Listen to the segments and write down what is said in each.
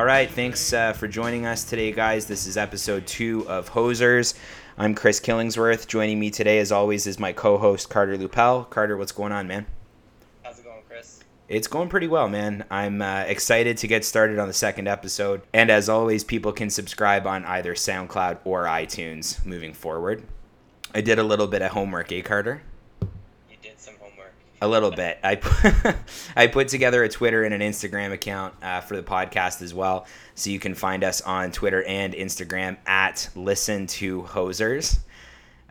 All right, thanks uh, for joining us today, guys. This is episode two of Hosers. I'm Chris Killingsworth. Joining me today, as always, is my co-host Carter Lupel. Carter, what's going on, man? How's it going, Chris? It's going pretty well, man. I'm uh, excited to get started on the second episode. And as always, people can subscribe on either SoundCloud or iTunes moving forward. I did a little bit of homework, eh, Carter? A little bit. I put, I put together a Twitter and an Instagram account uh, for the podcast as well, so you can find us on Twitter and Instagram at Listen to Hosers.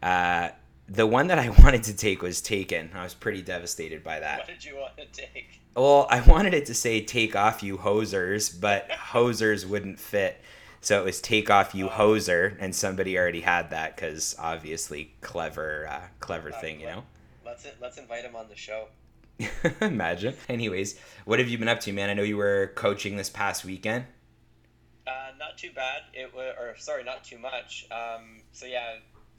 Uh, the one that I wanted to take was taken. I was pretty devastated by that. What did you want to take? Well, I wanted it to say "Take off, you hosers," but hosers wouldn't fit, so it was "Take off, you hoser," and somebody already had that because obviously clever, uh, clever thing, you know. Let's let's invite him on the show. Imagine. Anyways, what have you been up to, man? I know you were coaching this past weekend. Uh, not too bad. It was, or sorry, not too much. Um, so yeah,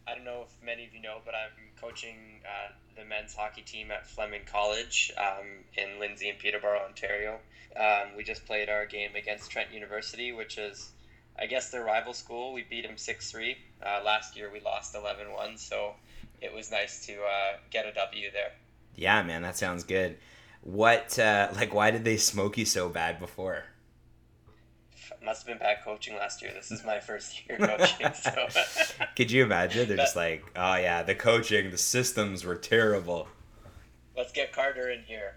I don't know if many of you know, but I'm coaching uh, the men's hockey team at Fleming College um, in Lindsay and Peterborough, Ontario. Um, we just played our game against Trent University, which is, I guess, their rival school. We beat them 6 3. Uh, last year we lost 11 1, so it was nice to uh, get a W there. Yeah, man, that sounds good. What, uh, like, why did they smoke you so bad before? Must have been bad coaching last year. This is my first year coaching, so. Could you imagine? They're just like, oh yeah, the coaching, the systems were terrible. Let's get Carter in here.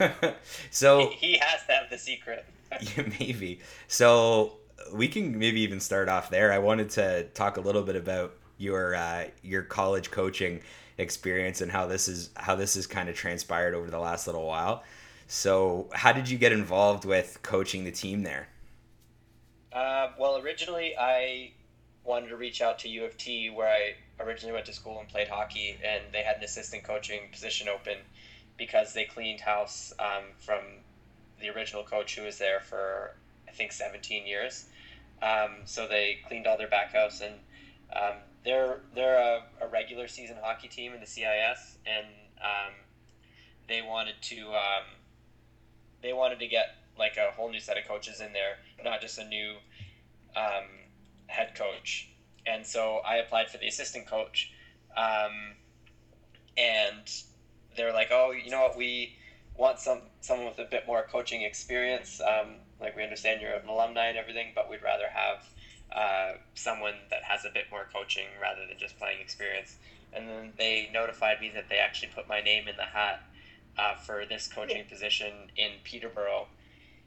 so He, he has to have the secret. Yeah, maybe. So we can maybe even start off there. I wanted to talk a little bit about your uh, your college coaching experience and how this is how this has kind of transpired over the last little while. So, how did you get involved with coaching the team there? Uh, well, originally I wanted to reach out to U of T, where I originally went to school and played hockey, and they had an assistant coaching position open because they cleaned house um, from the original coach who was there for I think 17 years. Um, so they cleaned all their back house, and um, they're they're a, a regular season hockey team in the CIS, and um, they wanted to um, they wanted to get like a whole new set of coaches in there, not just a new um, head coach. And so I applied for the assistant coach, um, and they're like, "Oh, you know what? We want some someone with a bit more coaching experience. Um, like we understand you're an alumni and everything, but we'd rather have uh, someone that has a bit more coaching rather than just playing experience." And then they notified me that they actually put my name in the hat uh, for this coaching position in Peterborough.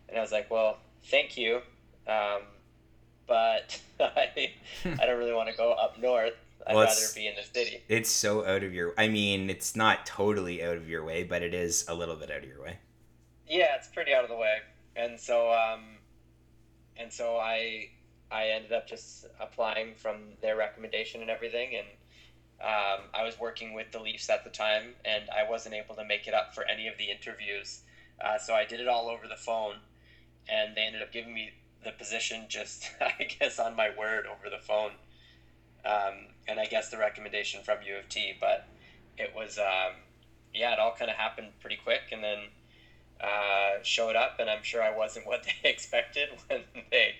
And I was like, well, thank you. Um, but I, I don't really want to go up north. I'd Well, rather be in the city. It's so out of your I mean, it's not totally out of your way, but it is a little bit out of your way. Yeah, it's pretty out of the way. And so, um, and so I, I ended up just applying from their recommendation and everything. And um, I was working with the Leafs at the time, and I wasn't able to make it up for any of the interviews. Uh, so I did it all over the phone, and they ended up giving me the position just, I guess, on my word over the phone. Um, and I guess the recommendation from U of T, but it was, um, yeah, it all kind of happened pretty quick, and then uh, showed up, and I'm sure I wasn't what they expected when they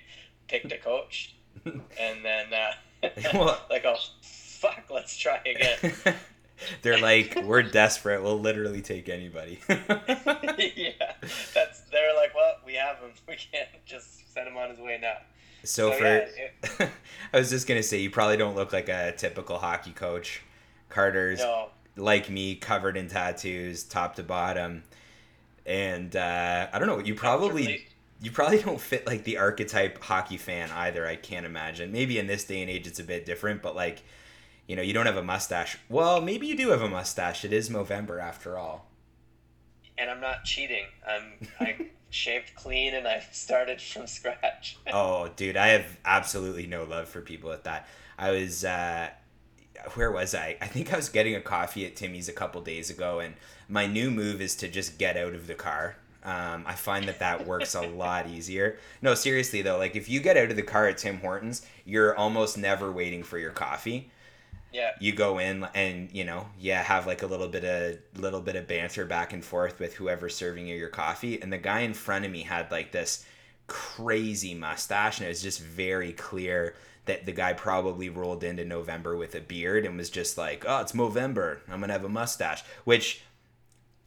picked a coach, and then uh, like, oh fuck, let's try again. They're like, we're desperate. We'll literally take anybody. yeah, that's they're like, well, we have him. We can't just send him on his way now. So So, for, yeah, I was just gonna say, you probably don't look like a typical hockey coach. Carter's No, like me, covered in tattoos, top to bottom, and uh, I don't know. You probably. You probably don't fit like the archetype hockey fan either. I can't imagine. Maybe in this day and age, it's a bit different, but like you know, you don't have a mustache. Well, maybe you do have a mustache. It is Movember after all. And I'm not cheating. I'm I shaved clean and I started from scratch. oh, dude, I have absolutely no love for people with that. I was uh where was I? I think I was getting a coffee at Timmy's a couple days ago and my new move is to just get out of the car. Um, I find that that works a lot easier. No, seriously though, like if you get out of the car at Tim Hortons, you're almost never waiting for your coffee. Yeah. You go in and you know, yeah, have like a little bit of little bit of banter back and forth with whoever's serving you your coffee. And the guy in front of me had like this crazy mustache, and it was just very clear that the guy probably rolled into November with a beard and was just like, "Oh, it's Movember. I'm gonna have a mustache," which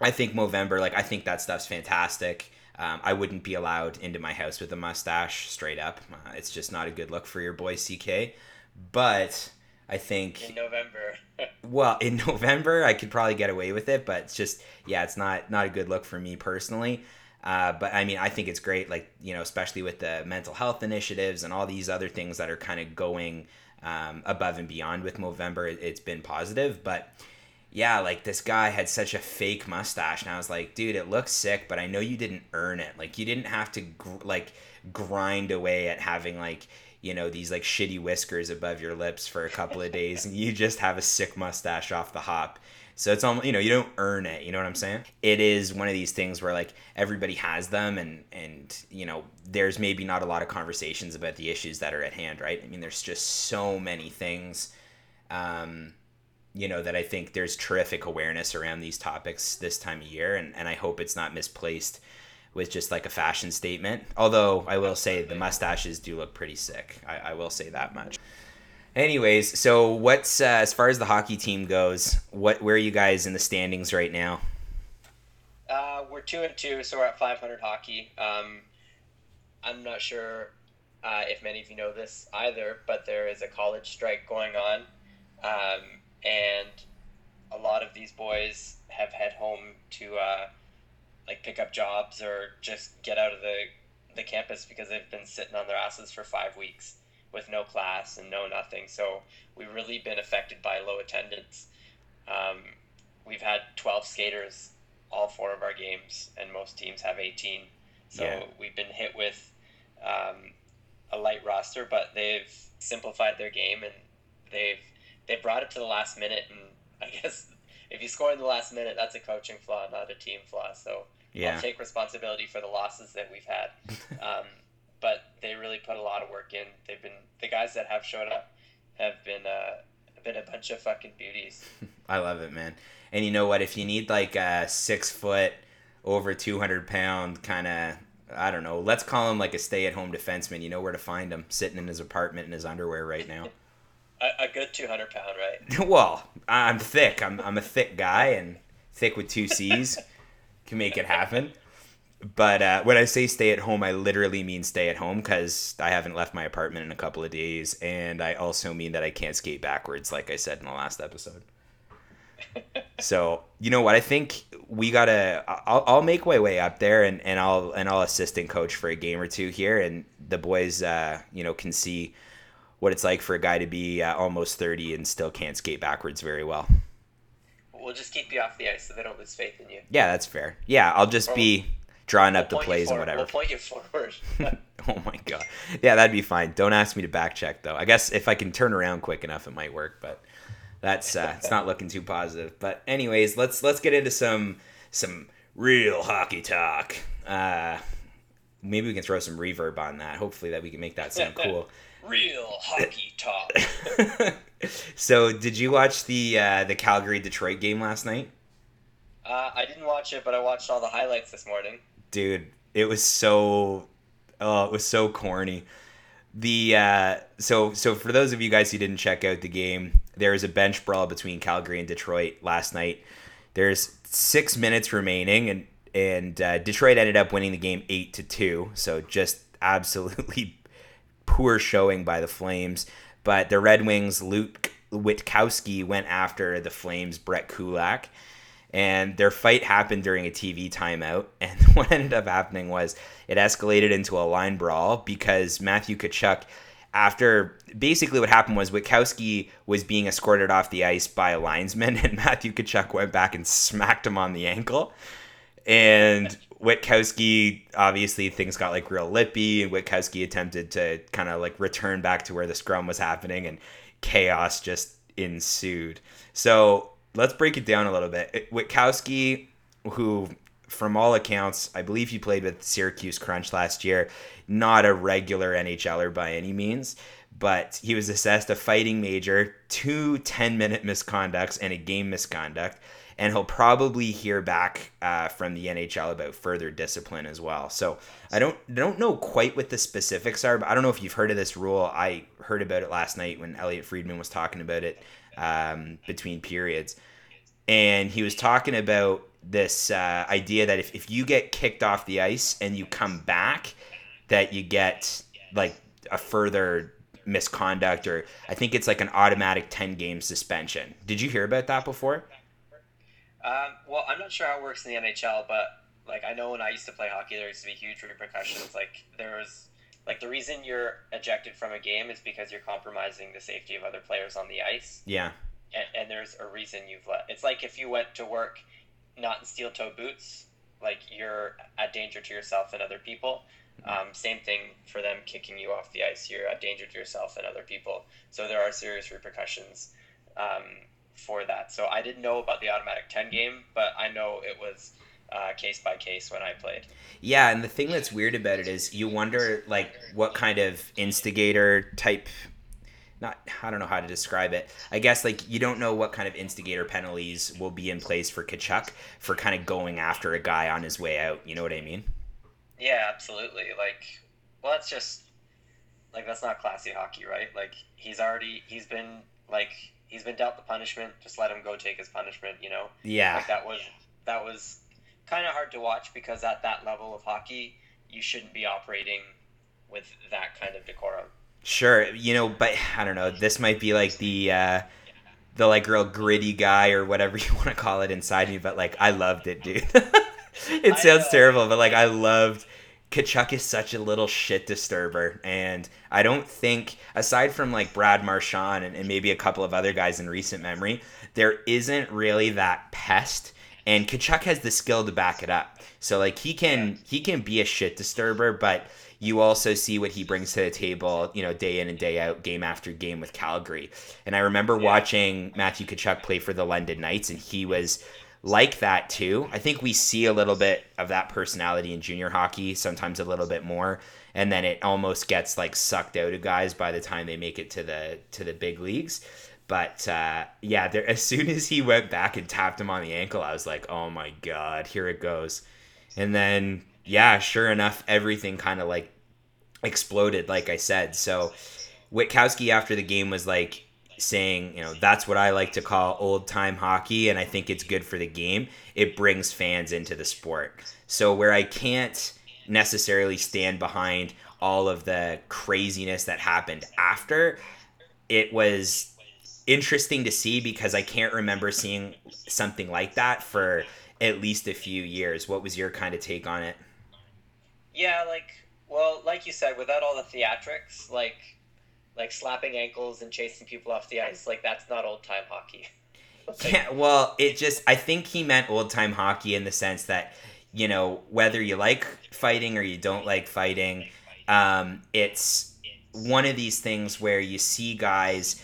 I think Movember, like I think that stuff's fantastic. Um, I wouldn't be allowed into my house with a mustache, straight up. Uh, it's just not a good look for your boy CK. But I think in November. well, in November I could probably get away with it, but it's just yeah, it's not not a good look for me personally. Uh, but I mean, I think it's great, like you know, especially with the mental health initiatives and all these other things that are kind of going um, above and beyond with Movember. It, it's been positive, but yeah, like this guy had such a fake mustache, and I was like, dude, it looks sick, but I know you didn't earn it. Like you didn't have to gr- like grind away at having like you know these like shitty whiskers above your lips for a couple of days, and you just have a sick mustache off the hop. So it's almost you know you don't earn it. You know what I'm saying? It is one of these things where like everybody has them, and and you know there's maybe not a lot of conversations about the issues that are at hand, right? I mean, there's just so many things. Um, you know that I think there's terrific awareness around these topics this time of year, and, and I hope it's not misplaced with just like a fashion statement. Although I will say the mustaches do look pretty sick. I, I will say that much. Anyways, so what's uh, as far as the hockey team goes? What where are you guys in the standings right now? Uh, we're two and two, so we're at 500 hockey. Um, I'm not sure uh, if many of you know this either, but there is a college strike going on, um, and a lot of these boys have head home to uh, like pick up jobs or just get out of the the campus because they've been sitting on their asses for five weeks with no class and no nothing. So we've really been affected by low attendance. Um, we've had 12 skaters all four of our games, and most teams have 18. So Yeah. we've been hit with um, a light roster, but they've simplified their game and they've they brought it to the last minute. And I guess if you score in the last minute, that's a coaching flaw, not a team flaw. So Yeah, I'll take responsibility for the losses that we've had. Um, but they really put a lot of work in. They've been the guys that have showed up have been uh, been a bunch of fucking beauties. I love it, man. And you know what? If you need like a six foot, over 200 pound kind of, I don't know, let's call him like a stay at home defenseman. You know where to find him, sitting in his apartment in his underwear right now. A, a good two hundred pound, right? well, I'm thick. I'm, I'm a thick guy and thick with two C's. Can make it happen. But uh, when I say stay at home, I literally mean stay at home because I haven't left my apartment in a couple of days. And I also mean that I can't skate backwards, like I said in the last episode. So you know what? I think we gotta. I'll, I'll make my way up there, and, and I'll and I'll assistant coach for a game or two here, and the boys, uh, you know, can see what it's like for a guy to be uh, almost thirty and still can't skate backwards very well. We'll just keep you off the ice so they don't lose faith in you. Yeah, that's fair. Yeah, I'll just be drawing up the We'll point you plays and whatever. We'll point you forward. oh my god. Yeah, that'd be fine. Don't ask me to back check though. I guess if I can turn around quick enough, it might work. But that's uh, it's not looking too positive. But anyways, let's let's get into some some real hockey talk. Uh, maybe we can throw some reverb on that. Hopefully that we can make that sound cool. Real hockey talk. so, did you watch the uh, the Calgary Detroit game last night? Uh, I didn't watch it, but I watched all the highlights this morning. dude it was so oh it was so corny the uh so so for those of you guys who didn't check out the game there was a bench brawl between calgary and detroit last night there's six minutes remaining and and uh, detroit ended up winning the game eight to two so just absolutely poor showing by the flames but the red wings luke witkowski went after the flames brett kulak and their fight happened during a TV timeout. And what ended up happening was it escalated into a line brawl because Matthew Tkachuk after basically what happened was Witkowski was being escorted off the ice by a linesman, and Matthew Tkachuk went back and smacked him on the ankle. And Witkowski, obviously, things got like real lippy, and Witkowski attempted to kind of like return back to where the scrum was happening, and chaos just ensued. So let's break it down a little bit. Witkowski, who from all accounts, I believe he played with Syracuse Crunch last year. Not a regular NHLer by any means, but he was assessed a fighting major, two 10 minute misconducts, and a game misconduct. And he'll probably hear back uh, from the NHL about further discipline as well. So I don't don't know quite what the specifics are, but I don't know if you've heard of this rule. I heard about it last night when Elliotte Friedman was talking about it um, between periods, and he was talking about this uh, idea that if, if you get kicked off the ice and you come back, that you get like a further misconduct or I think it's like an automatic 10 game suspension. Did you hear about that before? Um, well, I'm not sure how it works in the NHL, but like I know when I used to play hockey, there used to be huge repercussions. Like there was like the reason you're ejected from a game is because you're compromising the safety of other players on the ice. Yeah. And, and there's a reason you've let. It's like if you went to work not in steel toe boots, like you're a danger to yourself and other people. Um, same thing for them kicking you off the ice. You're a danger to yourself and other people. So there are serious repercussions um, for that. So I didn't know about the automatic 10 game, but I know it was uh, case by case when I played. Yeah, and the thing that's weird about it is you wonder like what kind of instigator type not I don't know how to describe it. I guess like you don't know what kind of instigator penalties will be in place for Tkachuk for kind of going after a guy on his way out. You know what I mean? Yeah, absolutely. Like, well, that's just like that's not classy hockey, right? Like he's already he's been like he's been dealt the punishment. Just let him go take his punishment. You know? Yeah. Like that was that was kind of hard to watch because at that level of hockey, you shouldn't be operating with that kind of decorum. Sure, you know, but I don't know. This might be like the uh, the like real gritty guy or whatever you want to call it inside me, but like I loved it, dude. it sounds terrible, but like I loved. Tkachuk is such a little shit disturber, and I don't think, aside from like Brad Marchand and, and maybe a couple of other guys in recent memory, there isn't really that pest. And Tkachuk has the skill to back it up. So like he can he can be a shit disturber, but you also see what he brings to the table, you know, day in and day out, game after game with Calgary. And I remember yeah. watching Matthew Tkachuk play for the London Knights, and he was like that too. I think we see a little bit of that personality in junior hockey, sometimes a little bit more, and then it almost gets like sucked out of guys by the time they make it to the to the big leagues. But uh, yeah, there, as soon as he went back and tapped him on the ankle, I was like, oh my god, here it goes. And then yeah, sure enough, everything kind of like exploded, like I said. So Witkowski after the game was like saying, you know, that's what I like to call old time hockey, and I think it's good for the game. It brings fans into the sport. So where I can't necessarily stand behind all of the craziness that happened after, it was interesting to see because I can't remember seeing something like that for at least a few years. What was your kind of take on it? Yeah, like well, like you said, without all the theatrics, like like slapping ankles and chasing people off the ice, like that's not old time hockey. like, yeah, well, it just I think he meant old time hockey in the sense that you know whether you like fighting or you don't like fighting, um, it's one of these things where you see guys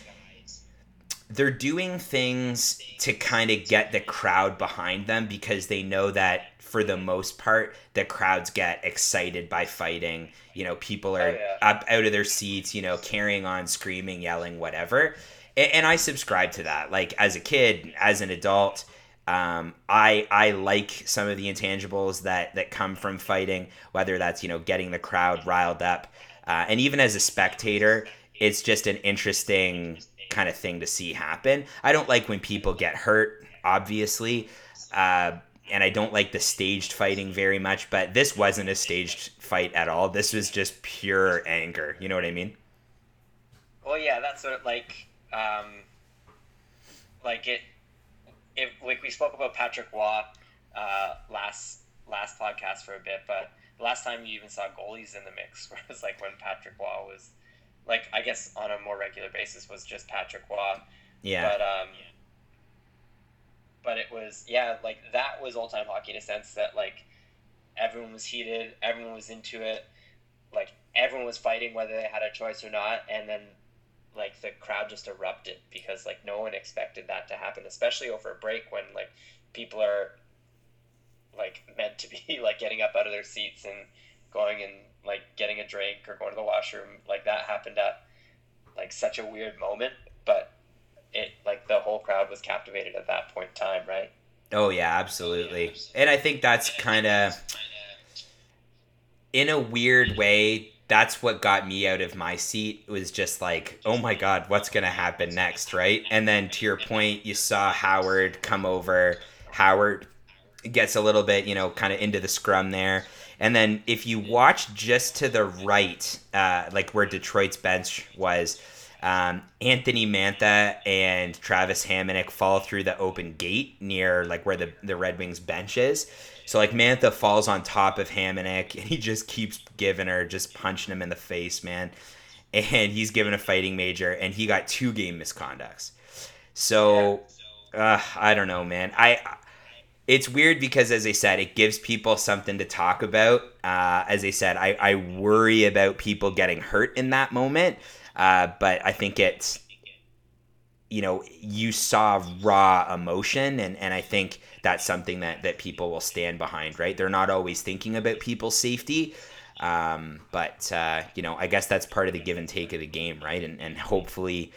they're doing things to kind of get the crowd behind them because they know that for the most part, the crowds get excited by fighting. You know, people are oh, yeah. up out of their seats, you know, carrying on, screaming, yelling, whatever. And, and I subscribe to that. Like as a kid, as an adult, um, I I like some of the intangibles that that come from fighting, whether that's you know getting the crowd riled up, uh, and even as a spectator, it's just an interesting kind of thing to see happen. I don't like when people get hurt, obviously. Uh, and I don't like the staged fighting very much, but this wasn't a staged fight at all. This was just pure anger. You know what I mean? Well, yeah, that's what like, um, like it. If like we spoke about Patrick Roy uh, last last podcast for a bit, but last time you even saw goalies in the mix was like when Patrick Roy was like I guess on a more regular basis was just Patrick Roy. Yeah. But um, but it was yeah, like that was old time hockey in a sense that like everyone was heated, everyone was into it, like everyone was fighting whether they had a choice or not, and then like the crowd just erupted because like no one expected that to happen, especially over a break when like people are like meant to be like getting up out of their seats and going and like getting a drink or going to the washroom. Like that happened at like such a weird moment, but it like the whole crowd was captivated at that point in time, right? Oh yeah, absolutely. And I think that's kind of in a weird way that's what got me out of my seat was just like, "Oh my god, what's going to happen next?" right? And then to your point, you saw Howard come over. Howard gets a little bit, you know, kind of into the scrum there. And then if you watch just to the right, uh, like where Detroit's bench was, um, Anthony Mantha and Travis Hamonic fall through the open gate near like where the, the Red Wings bench is. So like Mantha falls on top of Hamonic and he just keeps giving her, just punching him in the face, man. And he's given a fighting major and he got two game misconducts. So uh, I don't know, man. I it's weird because as I said, it gives people something to talk about. Uh, as I said, I, I worry about people getting hurt in that moment. Uh, but I think it's you know, you saw raw emotion and, and I think that's something that, that people will stand behind, right? They're not always thinking about people's safety. Um, but uh, you know, I guess that's part of the give and take of the game, right? And and hopefully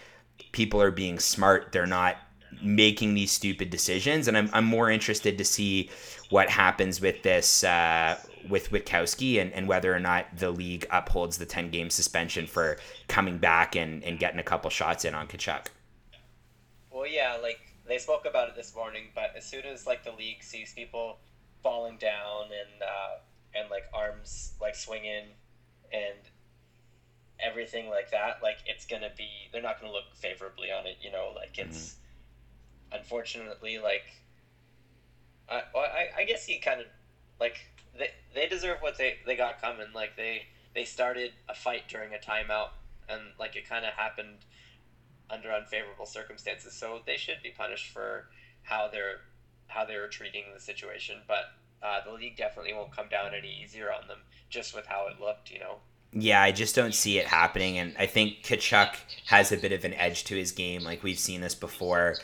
people are being smart. They're not making these stupid decisions. And I'm, I'm more interested to see what happens with this uh, with Witkowski and, and whether or not the league upholds the 10 game suspension for coming back and, and getting a couple shots in on Tkachuk. Well, yeah, like they spoke about it this morning, but as soon as like the league sees people falling down and uh, and like arms like swinging and everything like that, like it's gonna be they're not gonna look favorably on it. You know, like it's mm-hmm. unfortunately like I, I I guess he kind of like they they deserve what they they got coming. Like they they started a fight during a timeout and like it kind of happened under unfavorable circumstances. So they should be punished for how they're how they were treating the situation. But uh, the league definitely won't come down any easier on them just with how it looked. You know. Yeah, I just don't see it happening, and I think Tkachuk has a bit of an edge to his game. Like we've seen this before.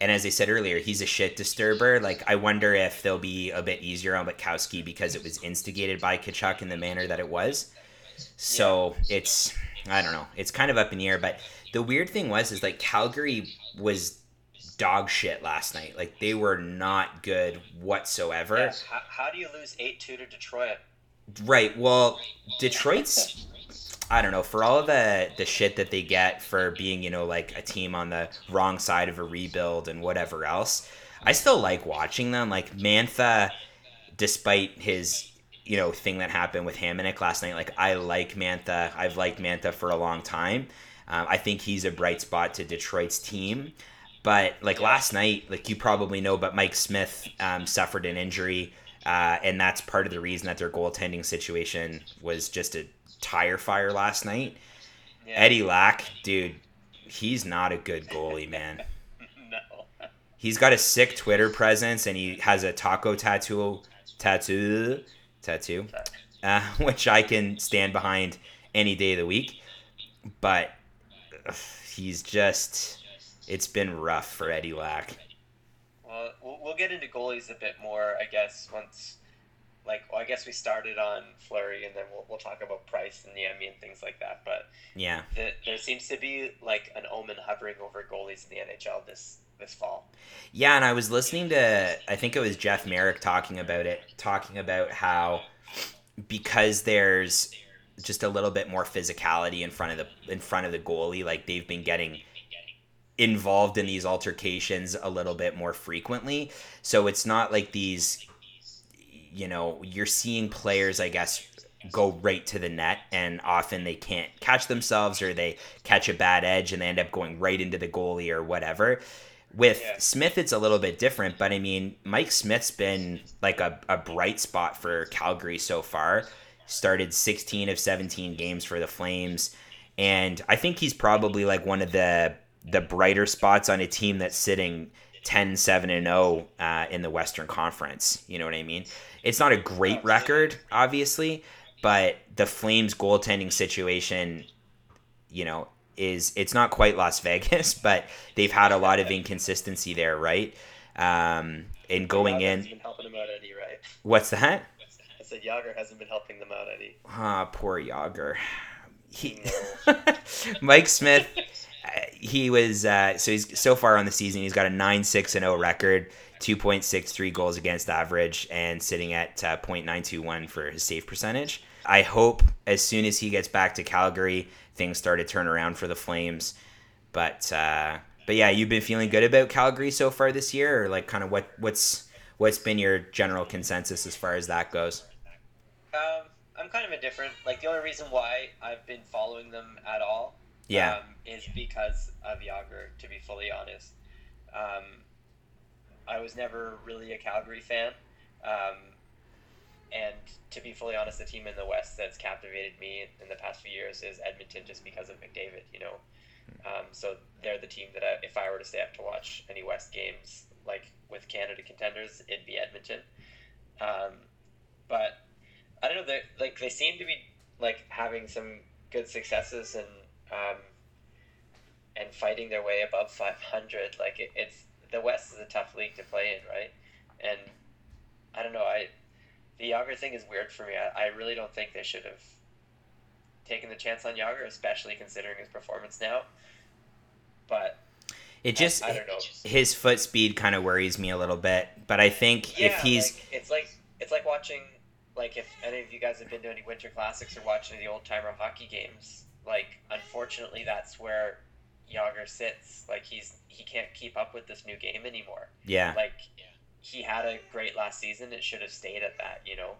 And as I said earlier, he's a shit disturber. Like, I wonder if they'll be a bit easier on Witkowski because it was instigated by Tkachuk in the manner that it was. So it's, I don't know, it's kind of up in the air. But the weird thing was is like Calgary was dog shit last night. Like they were not good whatsoever. Yes. How, how do you lose eight two to Detroit? Right. Well, Detroit's. I don't know for all the the shit that they get for being you know like a team on the wrong side of a rebuild and whatever else. I still like watching them. Like Mantha, despite his you know thing that happened with Hamonic last night. Like I like Mantha. I've liked Mantha for a long time. Um, I think he's a bright spot to Detroit's team. But like last night, like you probably know, but Mike Smith um, suffered an injury, uh, and that's part of the reason that their goaltending situation was just a tire fire last night. Yeah. Eddie Lack, dude, he's not a good goalie, man. no. He's got a sick Twitter presence, and he has a taco tattoo, tattoo, tattoo, uh, which I can stand behind any day of the week. But he's just it's been rough for Eddie Lack. Well, we'll get into goalies a bit more, I guess, once like well, I guess we started on Fleury, and then we'll, we'll talk about Price and Niemi and things like that. But yeah, the, there seems to be like an omen hovering over goalies in the NHL this this fall. Yeah, and I was listening to I think it was Jeff Marek talking about it, talking about how because there's just a little bit more physicality in front of the in front of the goalie. Like they've been getting involved in these altercations a little bit more frequently. So it's not like these you know, you're seeing players I guess go right to the net and often they can't catch themselves or they catch a bad edge and they end up going right into the goalie or whatever. With yeah. Smith, it's a little bit different, but I mean, Mike Smith's been like a, a bright spot for Calgary so far started 16 of 17 games for the Flames. and I think he's probably like one of the the brighter spots on a team that's sitting 10 7 and 0 uh, in the Western Conference. You know what I mean? It's not a great record, obviously, but the Flames goaltending situation, you know, is it's not quite Las Vegas, but they've had a lot of inconsistency there, right? Um, and going Jagr in, helping them out any, right? what's that? I said Jagr hasn't been helping them out any. Ah, poor Jagr. He, Mike Smith, he was uh, so he's so far on the season. He's got a nine six and zero record, two point six three goals against average, and sitting at uh, .921 for his save percentage. I hope as soon as he gets back to Calgary, things start to turn around for the Flames. But uh, but yeah, you've been feeling good about Calgary so far this year, or like kind of what what's what's been your general consensus as far as that goes? Um, I'm kind of indifferent. Like the only reason why I've been following them at all, Yeah. um, is because of Jagr. To be fully honest, um, I was never really a Calgary fan, um, and to be fully honest, the team in the West that's captivated me in the past few years is Edmonton, just because of McDavid. You know, um, so they're the team that I, if I were to stay up to watch any West games, like with Canada contenders, it'd be Edmonton. Um, but I don't know. They like they seem to be like having some good successes and um, and fighting their way above 500. Like it, it's the West is a tough league to play in, right? And I don't know. I the Jagr thing is weird for me. I, I really don't think they should have taken the chance on Jagr, especially considering his performance now. But It just I, I don't know. his foot speed kind of worries me a little bit, but I think Yeah, if he's like, it's like it's like watching like if any of you guys have been to any winter classics or watching the old timer hockey games. Like unfortunately, that's where Jagr sits. Like he's he can't keep up with this new game anymore. yeah, Like he had a great last season. It should have stayed at that. You know.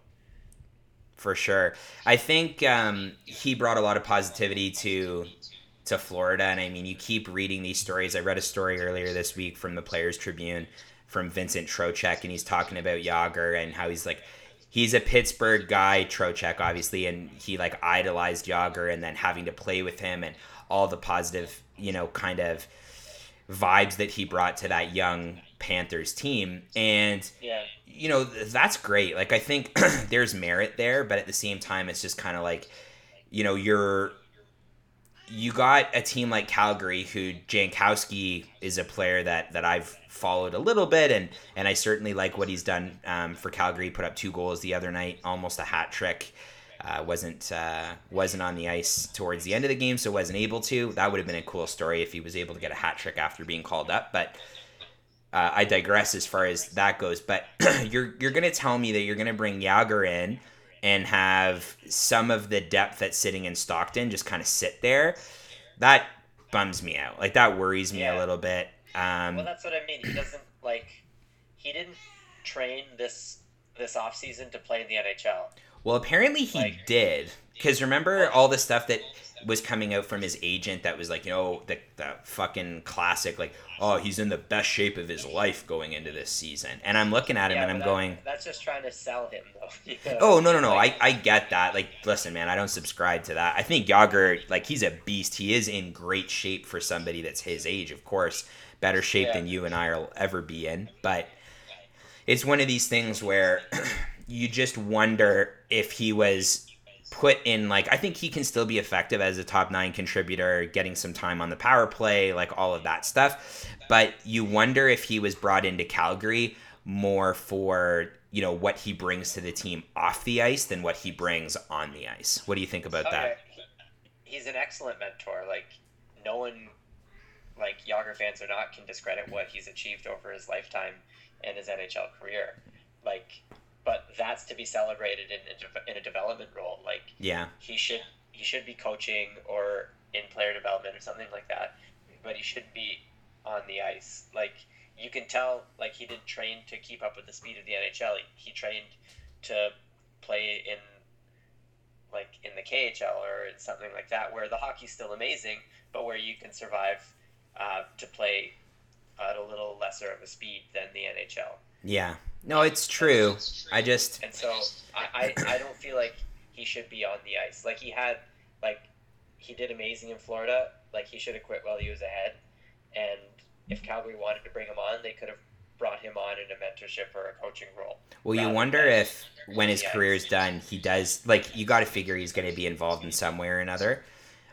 for sure. I think um, he brought a lot of positivity to to Florida, and I mean, you keep reading these stories. I read a story earlier this week from the Players Tribune from Vincent Trocheck, and he's talking about Jagr and how he's like. He's a Pittsburgh guy, Trocheck, obviously, and he like idolized Jagr, and then having to play with him and all the positive, you know, kind of vibes that he brought to that young Panthers team. And Yeah. you know that's great like i think there's merit there but at the same time it's just kind of like you know you're you got a team like calgary who jankowski is a player that that i've followed a little bit and and i certainly like what he's done um, for calgary. Put up two goals the other night almost a hat trick. Uh, wasn't uh, wasn't on the ice towards the end of the game so wasn't able to. That would have been a cool story if he was able to get a hat trick after being called up but uh, I digress as far as that goes, but you're you're gonna tell me that you're gonna bring Jagr in and have some of the depth that's sitting in Stockton just kind of sit there. That bums me out. Like that worries me a little bit. Um, Well, that's what I mean. He doesn't like. He didn't train this this off season to play in the NHL. well, apparently he like- did, because remember all the stuff that was coming out from his agent that was like, you know, the the fucking classic, like, oh, he's in the best shape of his life going into this season, and I'm looking at him and I'm that- going. That's just trying to sell him, though. you know? Oh no no no! I, I get that. Like, listen, man, I don't subscribe to that. I think Jagr, like, he's a beast. He is in great shape for somebody that's his age, of course, better shape Yeah. than you and I will ever be in. But it's one of these things where you just wonder if he was put in like I think he can still be effective as a top nine contributor, getting some time on the power play, like all of that stuff. But you wonder if he was brought into Calgary more for you know what he brings to the team off the ice than what he brings on the ice. What do you think about okay, that? He's an excellent mentor. Like no one, like Jagr fans or not, can discredit what he's achieved over his lifetime and his NHL career. Like, but that's to be celebrated in a, de- in a development role. Like Yeah, he should he should be coaching or in player development or something like that, but he shouldn't be on the ice. Like you can tell, like he didn't train to keep up with the speed of the NHL. He, he trained to play in like in the KHL or in something like that, where the hockey's still amazing, but where you can survive uh, to play at a little lesser of a speed than the NHL. yeah. No, it's true. I just And so I, I, I don't feel like he should be on the ice. Like he had like he did amazing in Florida. Like he should have quit while he was ahead. And if Calgary wanted to bring him on, they could have brought him on in a mentorship or a coaching role. Well, you wonder if when his career is done, he does like you got to figure he's going to be involved in some way or another.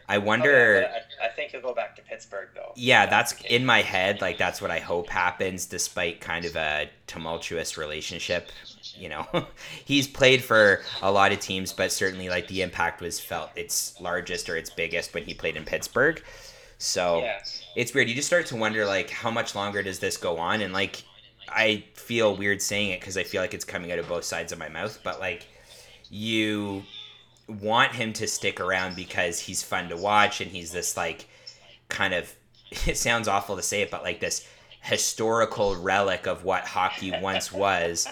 I Oh, wonder. yeah, I, I think he'll go back to Pittsburgh though. Yeah, that's in my head. Like that's what I hope happens, despite kind of a tumultuous relationship. You know, he's played for a lot of teams, but certainly like the impact was felt its largest or its biggest when he played in Pittsburgh. So Yeah. it's weird. You just start to wonder like how much longer does this go on, and like I feel weird saying it because I feel like it's coming out of both sides of my mouth, but like you want him to stick around because he's fun to watch and he's this like kind of it sounds awful to say it but like this historical relic of what hockey once was.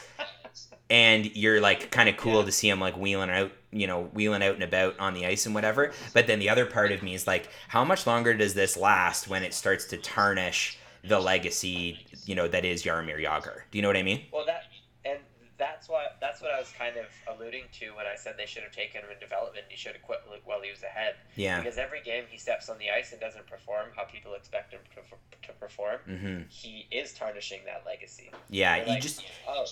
And you're like kind of cool to see him like wheeling out you know wheeling out and about on the ice and whatever. But then the other part of me is like how much longer does this last when it starts to tarnish the legacy you know that is Jaromir Jagr do you know what I mean? Well, that that's what that's what I was kind of alluding to when I said they should have taken him in development. He should have quit while he was ahead. yeah Because every game he steps on the ice and doesn't perform how people expect him to, to perform, mhm he is tarnishing that legacy. yeah you like, just oh,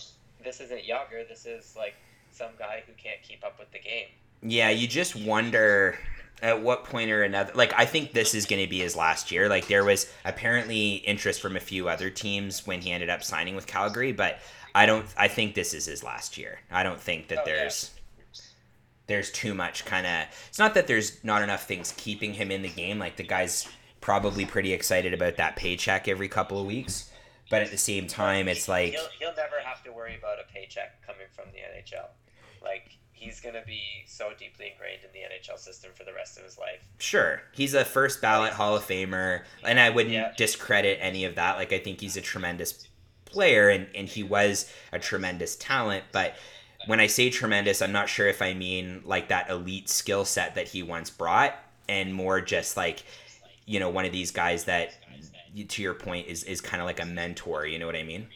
this isn't Jagr. This is like some guy who can't keep up with the game. Yeah, you just wonder at what point or another. Like, I think this is going to be his last year. Like, there was apparently interest from a few other teams when he ended up signing with Calgary, but I don't. I think this is his last year. I don't think that Oh, yeah. there's there's too much kind of. It's not that there's not enough things keeping him in the game. Like the guy's probably pretty excited about that paycheck every couple of weeks, but at the same time, it's like. he'll, he'll never have to worry about a paycheck coming from the NHL. Like he's gonna be so deeply ingrained in the NHL system for the rest of his life. Sure, he's a first ballot Hall of Famer, and I wouldn't Yeah. discredit any of that. Like, I think he's a tremendous player, and, and he was a tremendous talent. But when I say tremendous, I'm not sure if I mean like that elite skill set that he once brought, and more just like, you know, one of these guys that, to your point, is is kind of like a mentor. You know what I mean?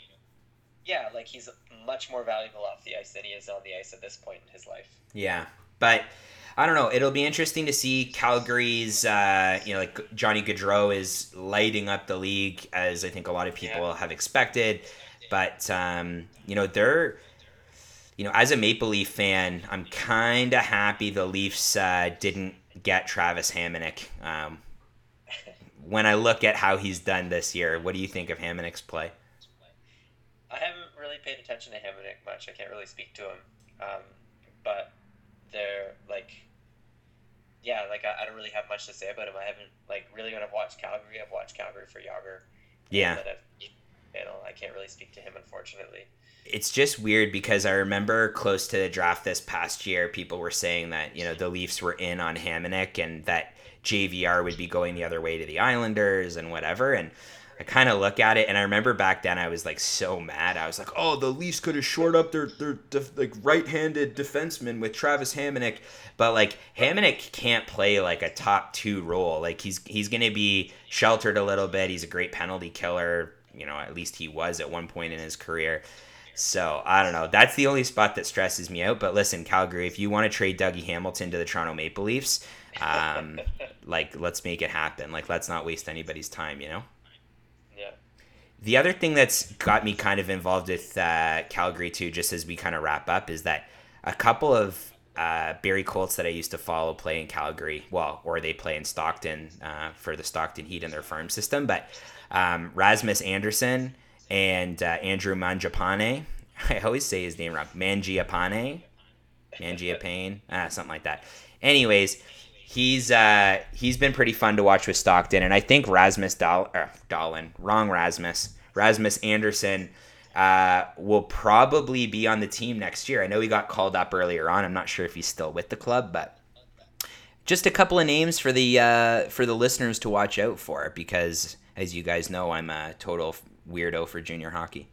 Yeah, like he's much more valuable off the ice than he is on the ice at this point in his life. Yeah, but I don't know. It'll be interesting to see Calgary's. Uh, you know, like Johnny Gaudreau is lighting up the league as I think a lot of people Yeah. have expected. But um, you know, they're. You know, as a Maple Leaf fan, I'm kind of happy the Leafs uh, didn't get Travis Hamonic. Um, when I look at how he's done this year, what do you think of Hamonic's play? I haven't really paid attention to Hamonic much. I can't really speak to him. Um, but they're like, yeah, like I, I don't really have much to say about him. I haven't like really when I've watched Calgary, I've watched Calgary for Jagr. Yeah. And I've, you know, I can't really speak to him unfortunately. it's just weird because I remember close to the draft this past year, people were saying that you know the Leafs were in on Hamonic and that JVR would be going the other way to the Islanders and whatever. And I kind of look at it, and I remember back then I was like so mad. I was like, "Oh, the Leafs could have shored up their their def- like right-handed defenseman with Travis Hamonic." But like Hamonic can't play like a top two role. Like he's he's gonna be sheltered a little bit. He's a great penalty killer. You know, at least he was at one point in his career. So I don't know. That's the only spot that stresses me out. But listen, Calgary, if you want to trade Dougie Hamilton to the Toronto Maple Leafs, um, like let's make it happen. Like let's not waste anybody's time. You know. The other thing that's got me kind of involved with uh, Calgary too, just as we kind of wrap up, is that a couple of uh, Barrie Colts that I used to follow play in Calgary, well, or they play in Stockton uh, for the Stockton Heat in their farm system, but um, Rasmus Andersson and uh, Andrew Mangiapane. I always say his name wrong. Mangiapane, Mangiapane, ah, something like that. Anyways, he's uh, he's been pretty fun to watch with Stockton, and I think Rasmus Dahl, er, Dahlin, wrong Rasmus, Rasmus Andersson uh, will probably be on the team next year. I know he got called up earlier on. I'm not sure if he's still with the club, but just a couple of names for the uh, for the listeners to watch out for because, as you guys know, I'm a total weirdo for junior hockey.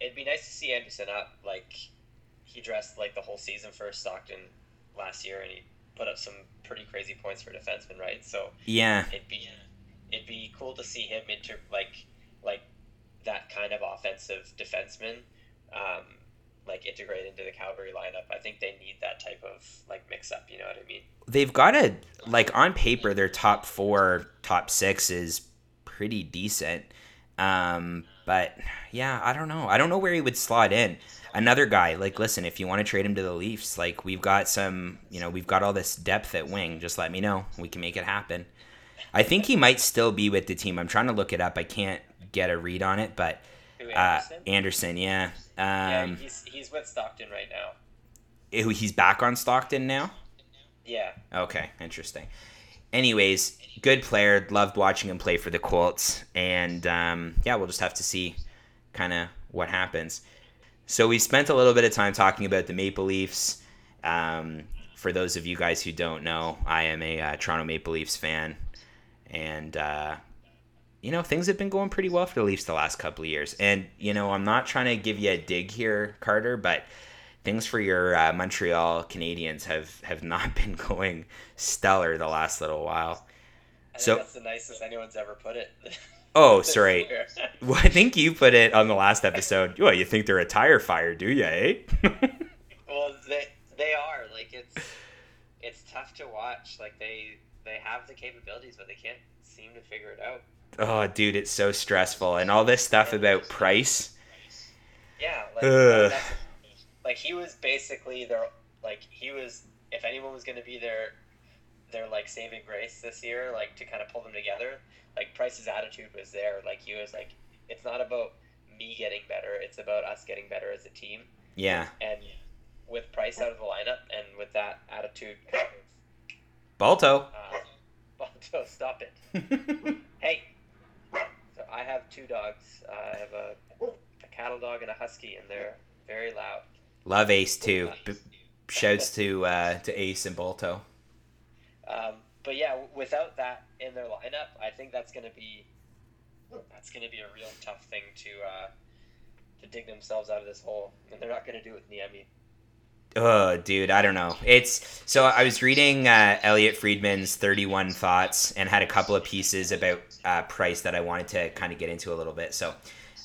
It'd be nice to see Andersson up. Like he dressed like the whole season for Stockton last year, and he put up some pretty crazy points for a defenseman, right? So Yeah, it'd be it'd be cool to see him inter like like that kind of offensive defenseman. Um, like integrate into the Calgary lineup. I think they need that type of like mix up. You know what I mean? They've got a like on paper their top four, top six is pretty decent. Um, but yeah, I don't know. I don't know where he would slot in. Another guy, like, listen, if you want to trade him to the Leafs, like, we've got some, you know, we've got all this depth at wing. Just let me know. We can make it happen. I think he might still be with the team. I'm trying to look it up. I can't get a read on it, but uh, Andersson? Andersson, yeah. yeah, Um, he's he's with Stockton right now. he's back on Stockton now. Yeah, Okay, interesting. Anyways, good player. Loved watching him play for the Colts, and um, yeah, we'll just have to see kind of what happens. So we spent a little bit of time talking about the Maple Leafs. Um, for those of you guys who don't know, I am a uh, Toronto Maple Leafs fan, and uh, you know things have been going pretty well for the Leafs the last couple of years. And you know, I'm not trying to give you a dig here, Carter, but things for your uh, Montreal Canadiens have have not been going stellar the last little while. I think So- that's the nicest anyone's ever put it. Oh, sorry. Well, I think you put it on the last episode. Well, you think they're a tire fire, do you, eh? well, they they are like it's it's tough to watch. Like they they have the capabilities, but they can't seem to figure it out. oh, dude, it's so stressful. And all this stuff about price. Yeah, like Ugh. like he was basically their like he was if anyone was going to be their their like saving grace this year, like to kind of pull them together. Like Price's attitude was there. Like he was like, it's not about me getting better; it's about us getting better as a team. Yeah. And with Price out of the lineup and with that attitude, kind of, Balto. uh, Balto, stop it. Hey, so I have two dogs. Uh, I have a, a cattle dog and a husky, and they're very loud. Love Ace too. B- shouts to uh, to Ace and Balto. Um, but yeah, without that in their lineup, I think that's going to be that's going to be a real tough thing to uh, to dig themselves out of this hole, and they're not going to do it the Emmy. Oh, dude, I don't know. It's so I was reading uh, Elliotte Friedman's 31 Thoughts and had a couple of pieces about uh, Price that I wanted to kind of get into a little bit. So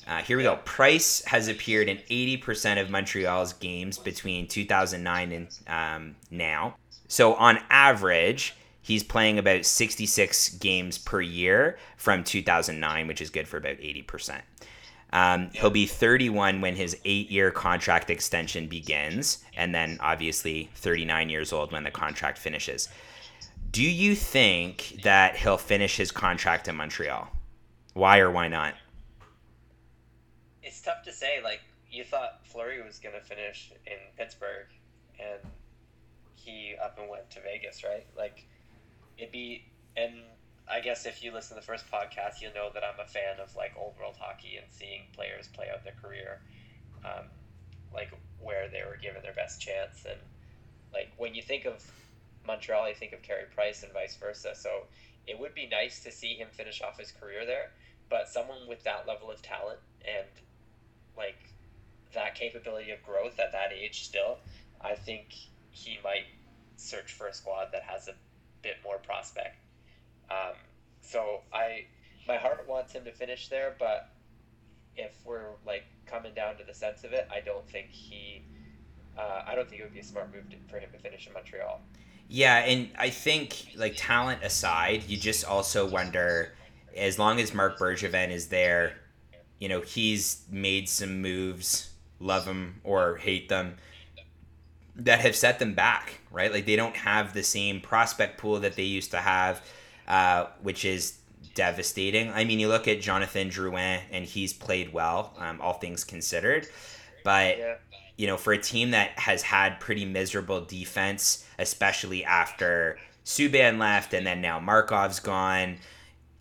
uh, here we go. Price has appeared in 80% of Montreal's games between 2009 and um, now. So on average, he's playing about 66 games per year from 2009, which is good for about 80%. Um, he'll be 31 when his eight year contract extension begins, and then obviously 39 years old when the contract finishes. Do you think that he'll finish his contract in Montreal? Why or why not? It's tough to say. Like you thought Fleury was going to finish in Pittsburgh, and he up and went to Vegas, right? Like it'd be and. I guess if you listen to the first podcast, you'll know that I'm a fan of like old world hockey and seeing players play out their career, um, like where they were given their best chance. And like when you think of Montreal, you think of Carey Price and vice versa. So it would be nice to see him finish off his career there. But someone with that level of talent and like that capability of growth at that age still, I think he might search for a squad that has a bit more prospect. Um, so I, my heart wants him to finish there, but if we're like coming down to the sense of it, I don't think he, uh, I don't think it would be a smart move to, for him to finish in Montreal. Yeah, and I think like talent aside, you just also wonder as long as Marc Bergevin is there, you know, he's made some moves, love them or hate them, that have set them back, right? Like they don't have the same prospect pool that they used to have, uh, which is devastating. I mean, you look at Jonathan Drouin, and he's played well, um, all things considered, but Yeah. you know, for a team that has had pretty miserable defense, especially after Subban left and then now Markov's gone,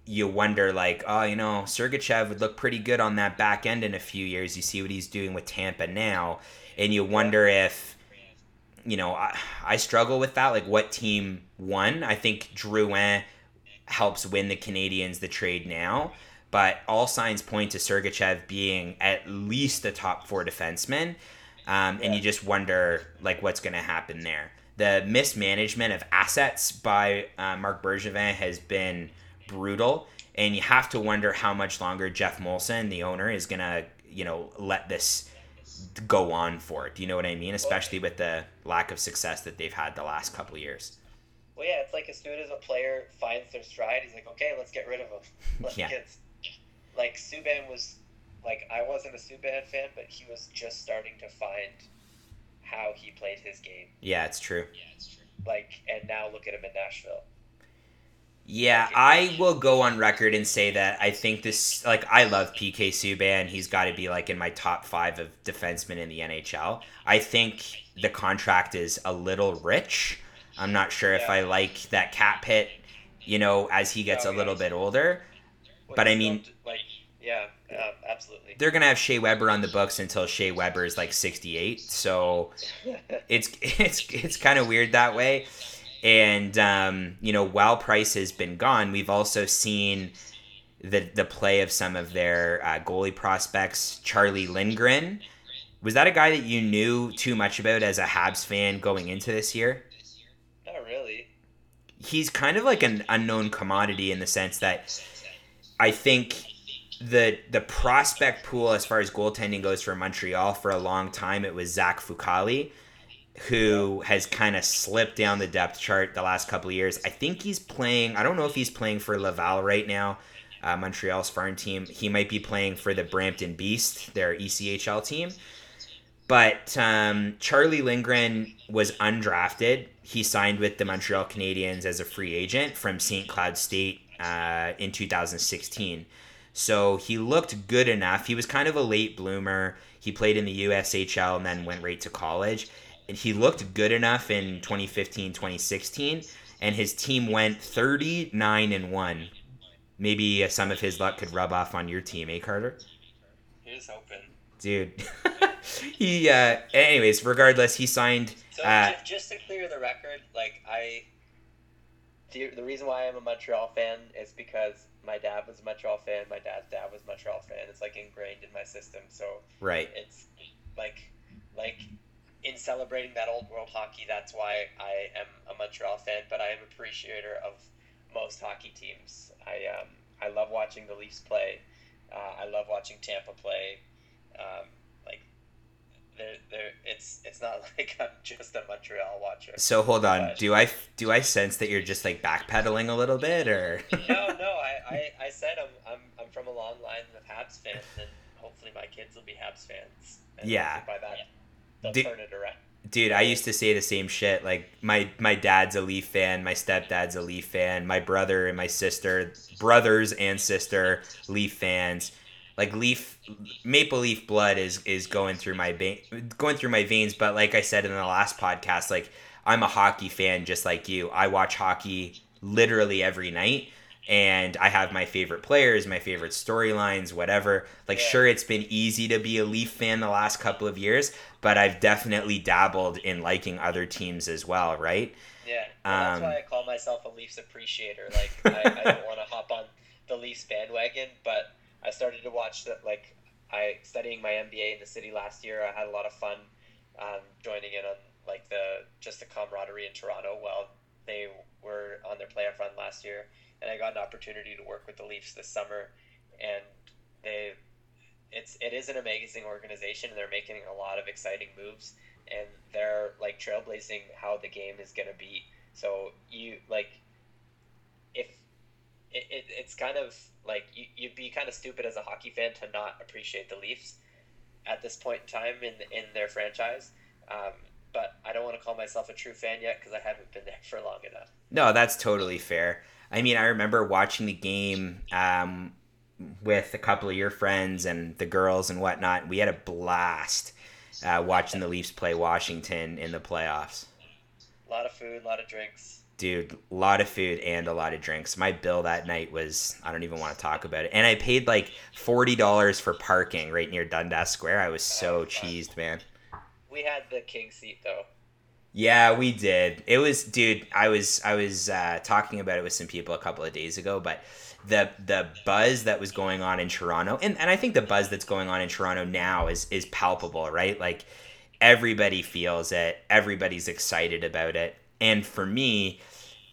you wonder like, oh, you know, Sergachev would look pretty good on that back end in a few years. You see what he's doing with Tampa now, and you wonder if, you know, I, I struggle with that. Like, what team won? I think Drouin helps win the Canadians the trade now. But all signs point to Sergachev being at least a top four defenseman. Um, and you just wonder like what's going to happen there. The mismanagement of assets by uh, Marc Bergevin has been brutal, and you have to wonder how much longer Geoff Molson, the owner, is going to you know let this go on for. It. Do you know what I mean? Especially with the lack of success that they've had the last couple of years. Well, yeah, it's like as soon as a player finds their stride, he's like, okay, let's get rid of him. Like Yeah. it's like Subban was like I wasn't a Subban fan, but he was just starting to find how he played his game. Yeah, it's true. Yeah, it's true. Like, and now look at him in Nashville. Yeah, I will go on record and say that I think this, like, I love PK Subban. He's got to be, like, in my top five of defensemen in the NHL. I think the contract is a little rich. I'm not sure if I like that cap hit, you know, as he gets a little yeah. bit older. Well, But I mean- like, yeah, um, absolutely. They're going to have Shea Weber on the books until Shea Weber is, like, 68. So it's it's it's kind of weird that way. And um, you know, while Price has been gone, we've also seen the the play of some of their uh, goalie prospects. Charlie Lindgren was that a guy that you knew too much about as a Habs fan going into this year? Not really. He's kind of like an unknown commodity in the sense that I think the the prospect pool as far as goaltending goes for Montreal for a long time it was Zach Fucale who has kind of slipped down the depth chart the last couple of years. I think he's playing. I don't know if he's playing for Laval right now, uh, Montreal's farm team. He might be playing for the Brampton Beast, their ECHL team. But um, Charlie Lindgren was undrafted. He signed with the Montreal Canadiens as a free agent from St. Cloud State uh, in 2016. So he looked good enough. He was kind of a late bloomer. He played in the USHL and then went right to college. And he looked good enough in 2015, 2016. And his team went 39 and 1. Maybe uh, some of his luck could rub off on your team, eh, Carter? Here's hoping. Dude. he, uh, anyways, regardless, he signed. So Uh, just to clear the record, like I, the, the reason why I'm a Montreal fan is because my dad was a Montreal fan. My dad's dad was a Montreal fan. It's like ingrained in my system. So Right. it's like, like in celebrating that old world hockey. That's why I am a Montreal fan. But I am appreciator of most hockey teams. I um, I love watching the Leafs play. Uh, I love watching Tampa play. Um, like, there, there. It's it's not like I'm just a Montreal watcher. So hold on. But- Do I do I sense that you're just like backpedaling a little bit, or? no, no. I, I, I said I'm, I'm I'm from a long line of Habs fans, and hopefully my kids will be Habs fans. And Yeah. By that, they'll Do- turn it around. Dude, I used to say the same shit. Like my my dad's a Leaf fan, my stepdad's a Leaf fan, my brother and my sister, brothers and sister, Leaf fans. Like Leaf, Maple Leaf blood is is going through my vein, going through my veins. But like I said in the last podcast, like I'm a hockey fan just like you. I watch hockey literally every night. And I have my favorite players, my favorite storylines, whatever. Like, Yeah. sure, it's been easy to be a Leaf fan the last couple of years, but I've definitely dabbled in liking other teams as well, right? Yeah, well, that's Um, why I call myself a Leafs appreciator. Like I, I don't want to hop on the Leafs bandwagon, but I started to watch that. Like I studying my MBA in the city last year. I had a lot of fun um, joining in on like the just the camaraderie in Toronto while they were on their playoff run last year, and I got an opportunity to work with the Leafs this summer, and they. It's it is an amazing organization, and they're making a lot of exciting moves and they're like trailblazing how the game is going to be. So you like if it, it, it's kind of like you, you'd be kind of stupid as a hockey fan to not appreciate the Leafs at this point in time in in their franchise. Um, but I don't want to call myself a true fan yet because I haven't been there for long enough. No, that's totally fair. I mean, I remember watching the game um, with a couple of your friends and the girls and whatnot. We had a blast uh, watching the Leafs play Washington in the playoffs. A lot of food, a lot of drinks. Dude, a lot of food and a lot of drinks. My bill that night was, I don't even want to talk about it. And I paid like $40 for parking right near Dundas Square. I was so Oh, fuck. cheesed, man. We had the king seat though. Yeah, we did. It was, dude. I was, I was uh, talking about it with some people a couple of days ago, but the the buzz that was going on in Toronto, and, and I think the buzz that's going on in Toronto now is is palpable, right? Like everybody feels it, everybody's excited about it, and for me,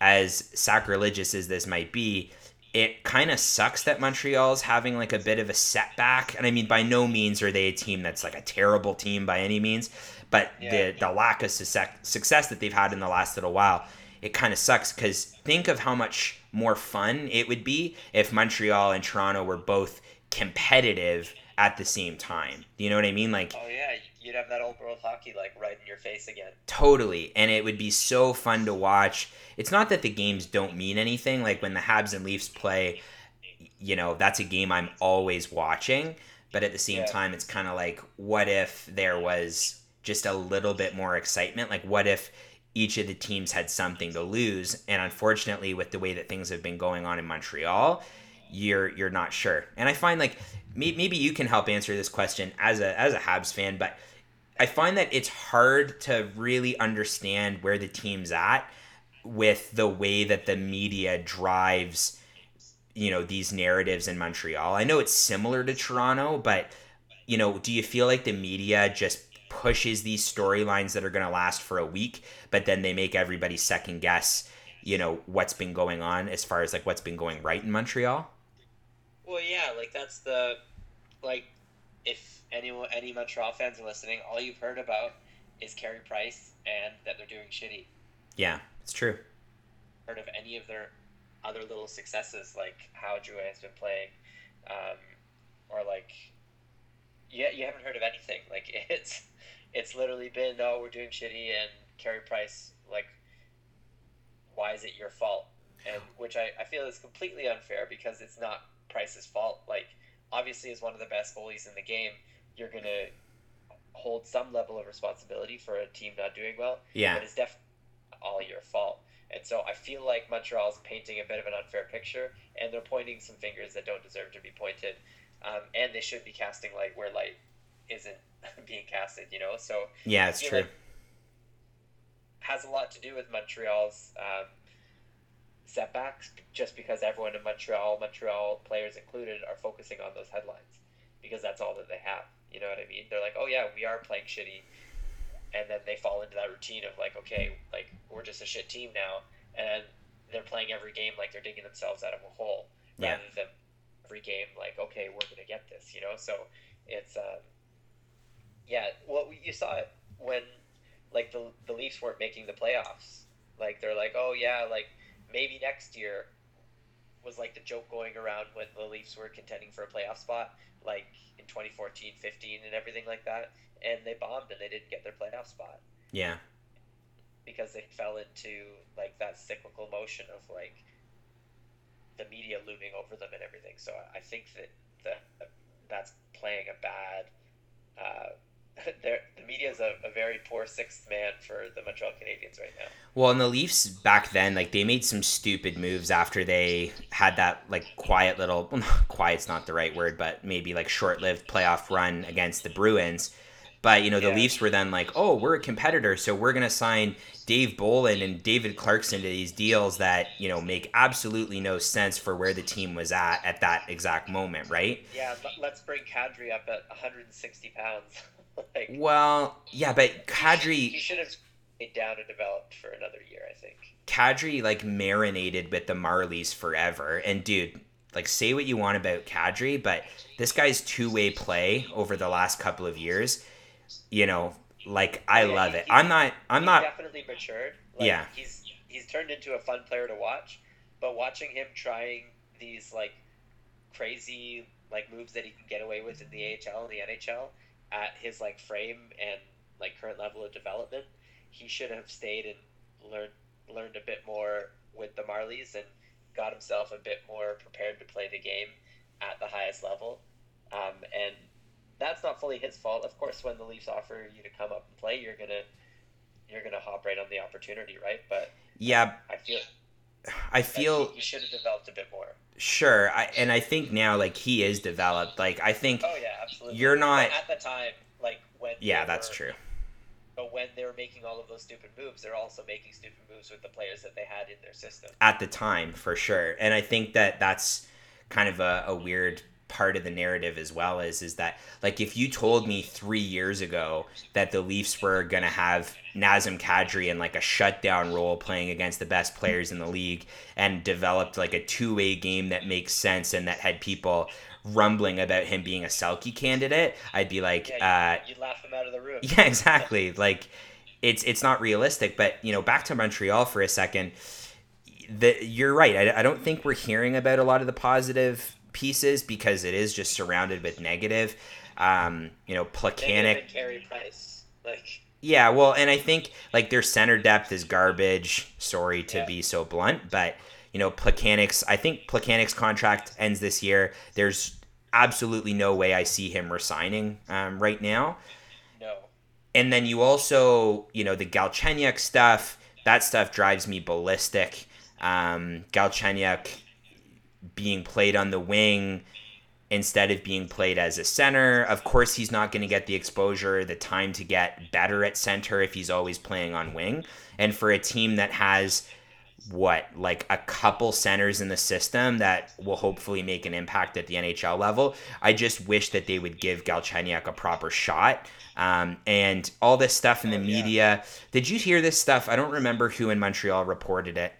as sacrilegious as this might be, it kind of sucks that Montreal's having like a bit of a setback. And I mean, by no means are they a team that's like a terrible team by any means, but Yeah. the the lack of success success that they've had in the last little while, it kind of sucks because think of how much more fun it would be if Montreal and Toronto were both competitive at the same time. You know what I mean? Like Oh yeah, you'd have that old world hockey like right in your face again. Totally. And it would be so fun to watch. It's not that the games don't mean anything. Like when the Habs and Leafs play, you know, that's a game I'm always watching. But at the same Yeah. time, it's kind of like, what if there was just a little bit more excitement? Like, what if each of the teams had something to lose? And unfortunately, with the way that things have been going on in Montreal, you're you're not sure. And I find like may- maybe you can help answer this question as a as a Habs fan, but I find that it's hard to really understand where the team's at with the way that the media drives you know these narratives in Montreal. I know it's similar to Toronto, but you know, do you feel like the media just pushes these storylines that are going to last for a week, but then they make everybody second guess, you know, what's been going on as far as like what's been going right in Montreal? Well, yeah, like that's the like if anyone any Montreal fans are listening, all you've heard about is Carey Price and that they're doing shitty. Yeah, it's true. Heard of any of their other little successes, like how Drouin has been playing, um, or like yeah, you haven't heard of anything. Like it's it's literally been oh we're doing shitty and Carey Price like why is it your fault? And which I, I feel is completely unfair because it's not Price's fault. Like obviously as one of the best goalies in the game, you're gonna hold some level of responsibility for a team not doing well. Yeah. But it's definitely all your fault. And so I feel like Montreal's painting a bit of an unfair picture, and they're pointing some fingers that don't deserve to be pointed, um, and they should be casting light where light isn't being casted. You know, so Yeah, it's true. like has a lot to do with Montreal's um, setbacks, just because everyone in Montreal, Montreal players included, are focusing on those headlines because that's all that they have. You know what I mean? They're like, oh yeah, we are playing shitty, and then they fall into that routine of like, okay, like we're just a shit team now, and they're playing every game like they're digging themselves out of a hole, Yeah. rather than every game like, okay, we're gonna get this. You know, so it's um, yeah. Well, you saw it when like the the Leafs weren't making the playoffs. Like they're like, oh yeah, like maybe next year was like the joke going around when the Leafs were contending for a playoff spot, like in 2014, 15, and everything like that. And they bombed and they didn't get their playoff spot Yeah. because they fell into like that cyclical motion of like the media looming over them and everything. So I- think that that that's playing a bad. Uh, the media is a, a very poor sixth man for the Montreal Canadiens right now. Well, and the Leafs back then, like they made some stupid moves after they had that like quiet little, well, quiet's not the right word, but maybe like short-lived playoff run against the Bruins. But you know, the Yeah. Leafs were then like, oh, we're a competitor, so we're gonna sign Dave Bolland and David Clarkson to these deals that you know make absolutely no sense for where the team was at at that exact moment, right? Yeah, let, let's bring Kadri up at 160 pounds. like Well, yeah, but Kadri. he should have stayed down and developed for another year. I think. Kadri like marinated with the Marlies forever. And dude, like say what you want about Kadri, but this guy's two-way play over the last couple of years, you know, like I Yeah, love he- it. I'm not I'm He's not definitely matured. Like, Yeah. he's he's turned into a fun player to watch. But watching him trying these like crazy like moves that he can get away with in the AHL and the NHL at his like frame and like current level of development, he should have stayed and learned learned a bit more with the Marlies and got himself a bit more prepared to play the game at the highest level. Um, and that's not fully his fault. Of course, when the Leafs offer you to come up and play, you're gonna you're gonna hop right on the opportunity, right? But yeah, I feel I feel he, he should have developed a bit more. Sure. I and I think now like he is developed. Like I think Oh yeah, absolutely. You're not- But at the time, like when yeah, that's were- true. But when they were making all of those stupid moves, they're also making stupid moves with the players that they had in their system. at the time for sure and i think that that's kind of a, a weird part of the narrative as well is is that like if you told me three years ago that the Leafs were gonna have Nazem Kadri in like a shutdown role playing against the best players in the league and developed like a two way game that makes sense and that had people rumbling about him being a Selke candidate, I'd be like, Yeah, uh, you, would laugh him out of the room. yeah, exactly. Like it's it's not realistic. But you know, back to Montreal for a second. The, you're right. I, I don't think we're hearing about a lot of the positive pieces because it is just surrounded with negative. Um, you know, Plekanec. and Carey Price. Like, Yeah, well, and I think like their center depth is garbage. Sorry to Yeah. be so blunt, but you know, Plekanec's. I think Plekanec's contract ends this year. There's absolutely no way I see him resigning um, right now. no. And then you also, you know, the Galchenyuk stuff. That stuff drives me ballistic. Um, Galchenyuk being played on the wing instead of being played as a center. Of course, he's not going to get the exposure, the time to get better at center if he's always playing on wing. And for a team that has what like a couple centers in the system that will hopefully make an impact at the NHL level. I just wish that they would give Galchenyuk a proper shot. Um, and all this stuff in the Oh, yeah. media. Did you hear this stuff? I don't remember who in Montreal reported it,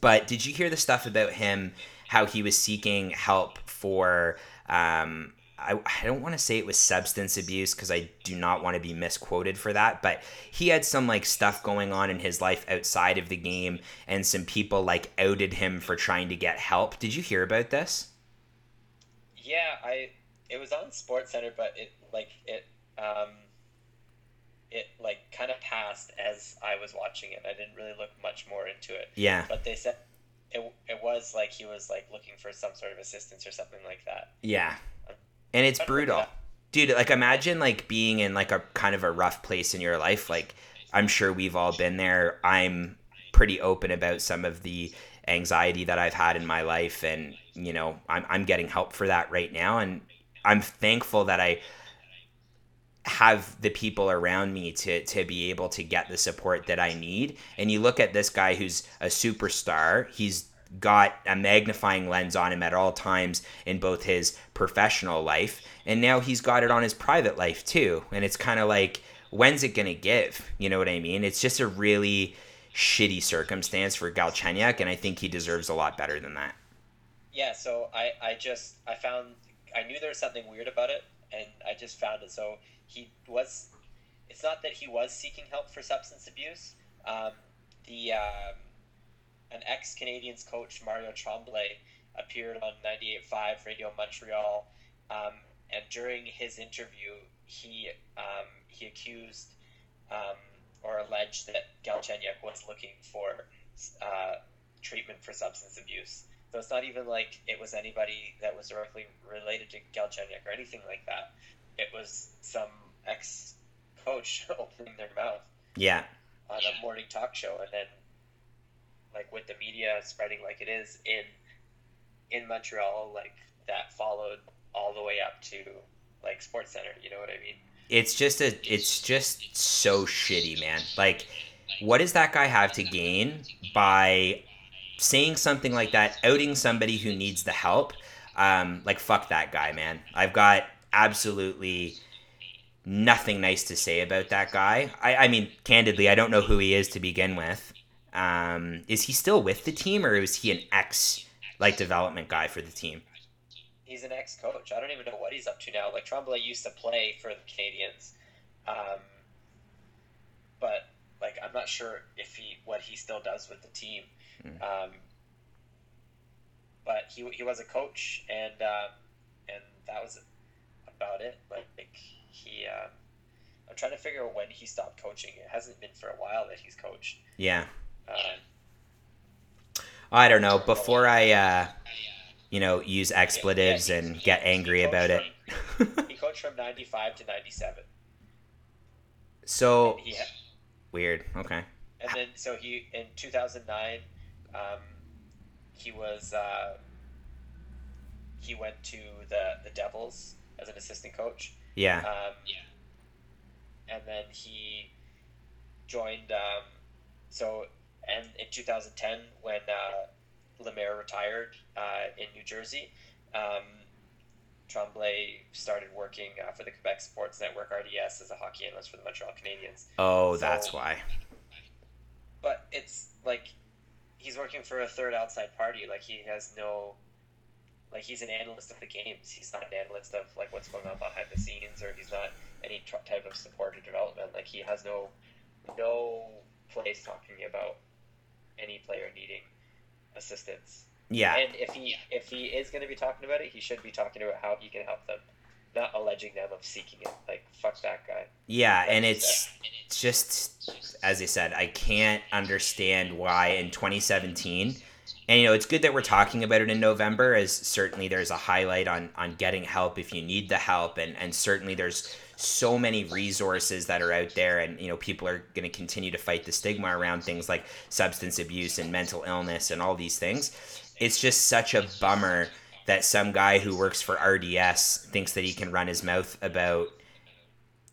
but did you hear the stuff about him? How he was seeking help for um, I, I don't want to say it was substance abuse because I do not want to be misquoted for that, but he had some like stuff going on in his life outside of the game, and some people like outed him for trying to get help. Did you hear about this? Yeah, I. It was on Sports Center, but it like it um. It like kind of passed as I was watching it. I didn't really look much more into it. Yeah, But they said it, it was like he was like looking for some sort of assistance or something like that. yeah, um, and it's brutal, dude. Like imagine like being in like a kind of a rough place in your life. Like I'm sure we've all been there. I'm pretty open about some of the anxiety that I've had in my life, and you know I'm I'm getting help for that right now, and I'm thankful that I have the people around me to to be able to get the support that I need. And you look at this guy who's a superstar. He's got a magnifying lens on him at all times in both his professional life and now he's got it on his private life too. And it's kind of like when's it going to give? You know what I mean? It's just a really shitty circumstance for Galchenyuk and I think he deserves a lot better than that. Yeah, so I, I just I found I knew there was something weird about it, and I just found it. So he was. It's not that he was seeking help for substance abuse. Um, the um, an ex Canadians coach Mario Tremblay appeared on 98.5 Radio Montreal, um, and during his interview, he um, he accused um, or alleged that Galchenyuk was looking for uh, treatment for substance abuse. So it's not even like it was anybody that was directly related to Galchenyuk or anything like that. It was some ex coach opening their mouth Yeah. on a morning talk show, and then like with the media spreading like it is in in Montreal, like that followed all the way up to like Sports Center. You know what I mean? it's just a it's just so shitty man like what does that guy have to gain by saying something like that outing somebody who needs the help um like fuck that guy man i've got absolutely nothing nice to say about that guy i i mean candidly i don't know who he is to begin with um is he still with the team or is he an ex like development guy for the team He's an ex coach. I don't even know what he's up to now. Like Tremblay used to play for the Canadians, um, but like I'm not sure if he what he still does with the team. Um, but he, he was a coach, and um, and that was about it. Like he, um, I'm trying to figure out when he stopped coaching. It hasn't been for a while that he's coached. yeah Um, I don't know. Before I, uh, you know, use expletives Yeah, and he- get angry about it. he coached from '95 to '97. so He weird. Okay. and then so he in 2009 um, he was uh, he went to the the devils as an assistant coach Yeah. um, and then he joined um, so and in 2010 when uh, Lemaire retired uh, in New Jersey um, Tremblay started working uh, for the Quebec Sports Network (RDS) as a hockey analyst for the Montreal Canadiens. Oh, So- that's why. But it's like he's working for a third outside party. Like he has no, like he's an analyst of the games. He's not an analyst of like what's going on behind the scenes, or he's not any tr- type of support or development. Like he has no, no place talking about any player needing assistance. Yeah. And if he if he is going to be talking about it, he should be talking about how he can help them, not alleging them of seeking it. Like fuck that guy. Yeah, and it's just as I said, I can't understand why in 2017. And you know, it's good that we're talking about it in November as certainly there's a highlight on on getting help if you need the help and and certainly there's so many resources that are out there and you know people are going to continue to fight the stigma around things like substance abuse and mental illness and all these things. It's just such a bummer that some guy who works for RDS thinks that he can run his mouth about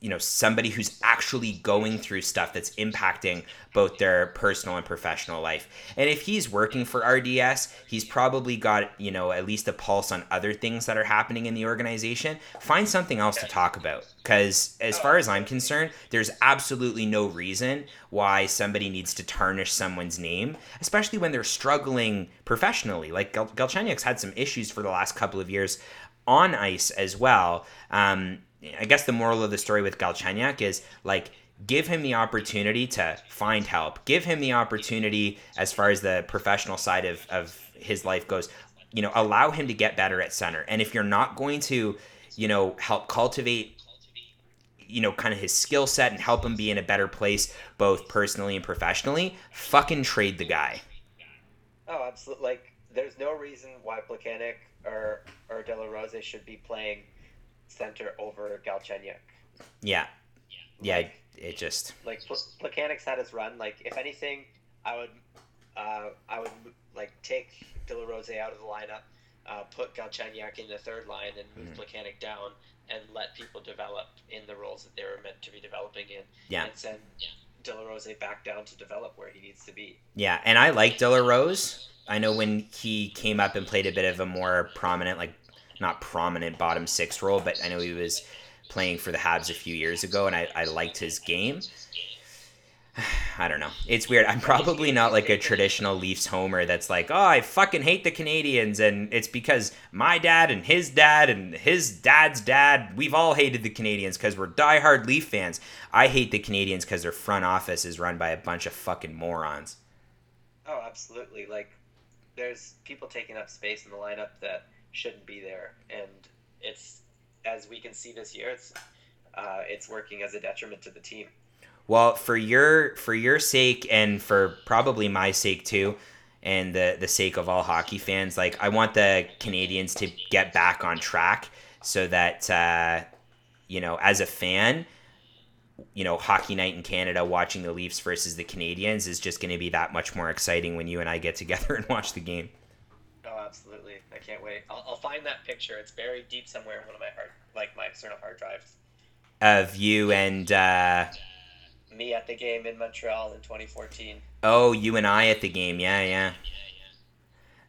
you know somebody who's actually going through stuff that's impacting both their personal and professional life. And if he's working for rds he's probably got you know at least a pulse on other things that are happening in the organization. Find something else to talk about because as far as i'm concerned there's absolutely no reason why somebody needs to tarnish someone's name especially when they're struggling professionally. Like Gal- galchenyuk's had some issues for the last couple of years on ice as well. Um, I guess the moral of the story with Galchenyuk is like give him the opportunity to find help. Give him the opportunity as far as the professional side of, of his life goes. You know, allow him to get better at center. And if you're not going to, you know, help cultivate you know, kind of his skill set and help him be in a better place both personally and professionally, fucking trade the guy. Oh, absolutely. Like, there's no reason why Plekanec or or De La Rose should be playing center over Galchenyuk. Yeah. Yeah, it just Like, Pl- Plekanec's had his run. Like, if anything, I would, uh, I would like take De La Rose out of the lineup, uh, put Galchenyuk in the third line, and move. Plekanec down, and let people develop in the roles that they were meant to be developing in. Yeah. And send De La Rose back down to develop where he needs to be. Yeah, and I like De La Rose. I know when he came up and played a bit of a more prominent, like not prominent bottom six role, but I know he was playing for the Habs a few years ago, and I, I liked his game. I don't know. It's weird. I'm probably not like a traditional Leafs homer that's like, oh, I fucking hate the Canadians, and it's because my dad and his dad and his dad's dad, we've all hated the Canadians because we're diehard Leaf fans. I hate the Canadians because their front office is run by a bunch of fucking morons. Oh, absolutely. Like, there's people taking up space in the lineup that shouldn't be there, and it's as we can see this year, it's uh, it's working as a detriment to the team. Well, for your for your sake and for probably my sake too, and the the sake of all hockey fans, like I want the Canadians to get back on track so that uh, you know, as a fan, you know, hockey night in Canada, watching the Leafs versus the Canadians is just going to be that much more exciting when you and I get together and watch the game. Absolutely. I can't wait. I'll, I'll find that picture. It's buried deep somewhere in one of my hard, like my external hard drives. Of you and uh, Me at the game in Montreal in 2014. oh, you and I at the game, yeah, yeah.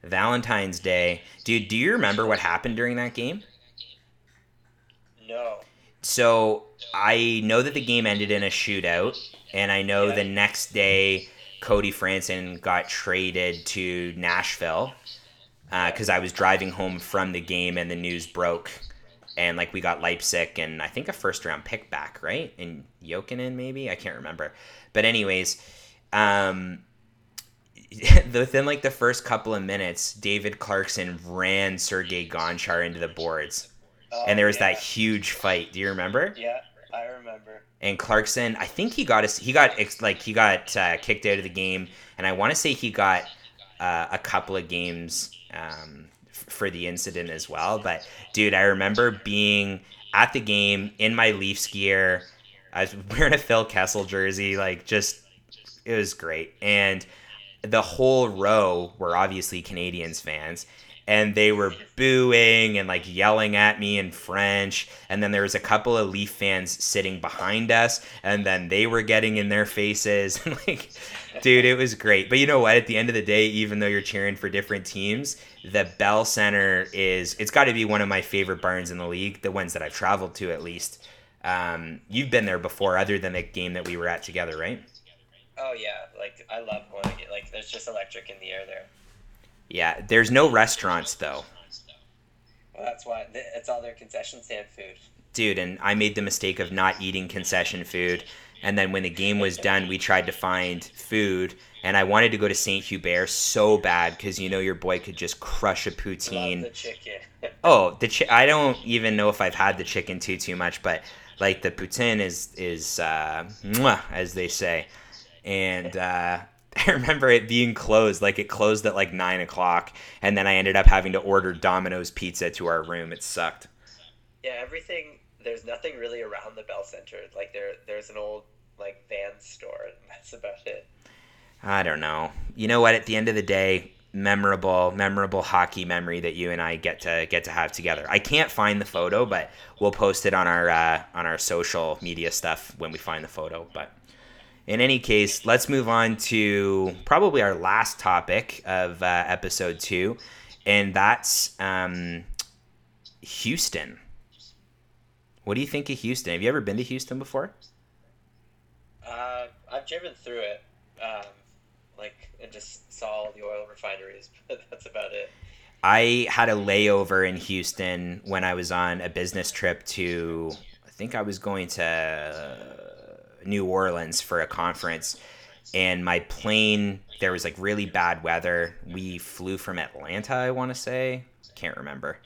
yeah. Valentine's Day, dude. Do you remember what happened during that game? No. So I know that the game ended in a shootout, and I know Yeah. the next day Cody Franson got traded to Nashville because I was driving home from the game and the news broke, and like we got Leipsic and I think a first round pick back, right? And Jokinen maybe I can't remember, but anyways, um, within like the first couple of minutes, David Clarkson ran Sergei Gonchar into the boards Oh, and there was yeah. that huge fight. Do you remember? Yeah, I remember. And Clarkson, I think he got us. He got like he got uh, kicked out of the game, and I want to say he got uh, a couple of games um, f- for the incident as well. But dude, I remember being at the game in my Leafs gear. I was wearing a Phil Kessel jersey, like just it was great, and the whole row were obviously Canadians fans. and they were booing and like yelling at me in French. And then there was a couple of Leaf fans sitting behind us, and then they were getting in their faces. Like, dude, it was great. But you know what? At the end of the day, even though you're cheering for different teams, the Bell Center is it's got to be one of my favorite barns in the league, the ones that I've traveled to at least. Um, you've been there before, other than the game that we were at together, right? Oh yeah, like I love going to get like there's just electric in the air there. Yeah, there's no restaurants though. Well, that's why it's all their concession stand food. dude, and I made the mistake of not eating concession food. And then when the game was done, we tried to find food, and I wanted to go to Saint Hubert so bad because you know your boy could just crush a poutine. the chicken. Oh, the chi- I don't even know if I've had the chicken too too much, but like the poutine is is uh, mwah, as they say, and uh, I remember it being closed. Like it closed at like nine o'clock, and then I ended up having to order Domino's pizza to our room. It sucked. yeah, everything. There's nothing really around the Bell Center. Like there, there's an old like van store, and that's about it. I don't know. You know what? At the end of the day, memorable, memorable hockey memory that you and I get to get to have together. I can't find the photo, but we'll post it on our uh, on our social media stuff when we find the photo. But in any case, let's move on to probably our last topic of uh, episode two, and that's um, Houston. What do you think of Houston? Have you ever been to Houston before? I've driven through it, um, like and just saw all the oil refineries, but that's about it. I had a layover in Houston when I was on a business trip to, I think I was going to New Orleans for a conference. And my plane, there was like really bad weather. We flew from Atlanta, I want to say. Can't remember.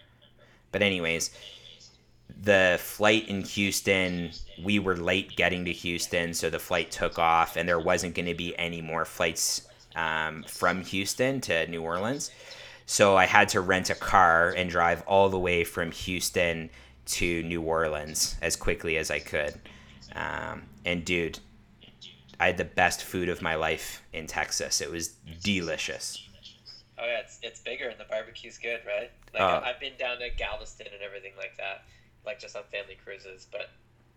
But, anyways, the flight in Houston, we were late getting to Houston. So the flight took off, and there wasn't going to be any more flights um, from Houston to New Orleans. So I had to rent a car and drive all the way from Houston to New Orleans as quickly as I could. Um, and dude, I had the best food of my life in Texas. It was delicious. Oh yeah, it's it's bigger and the barbecue's good, right? Like Uh, I've been down to Galveston and everything like that, like just on family cruises, but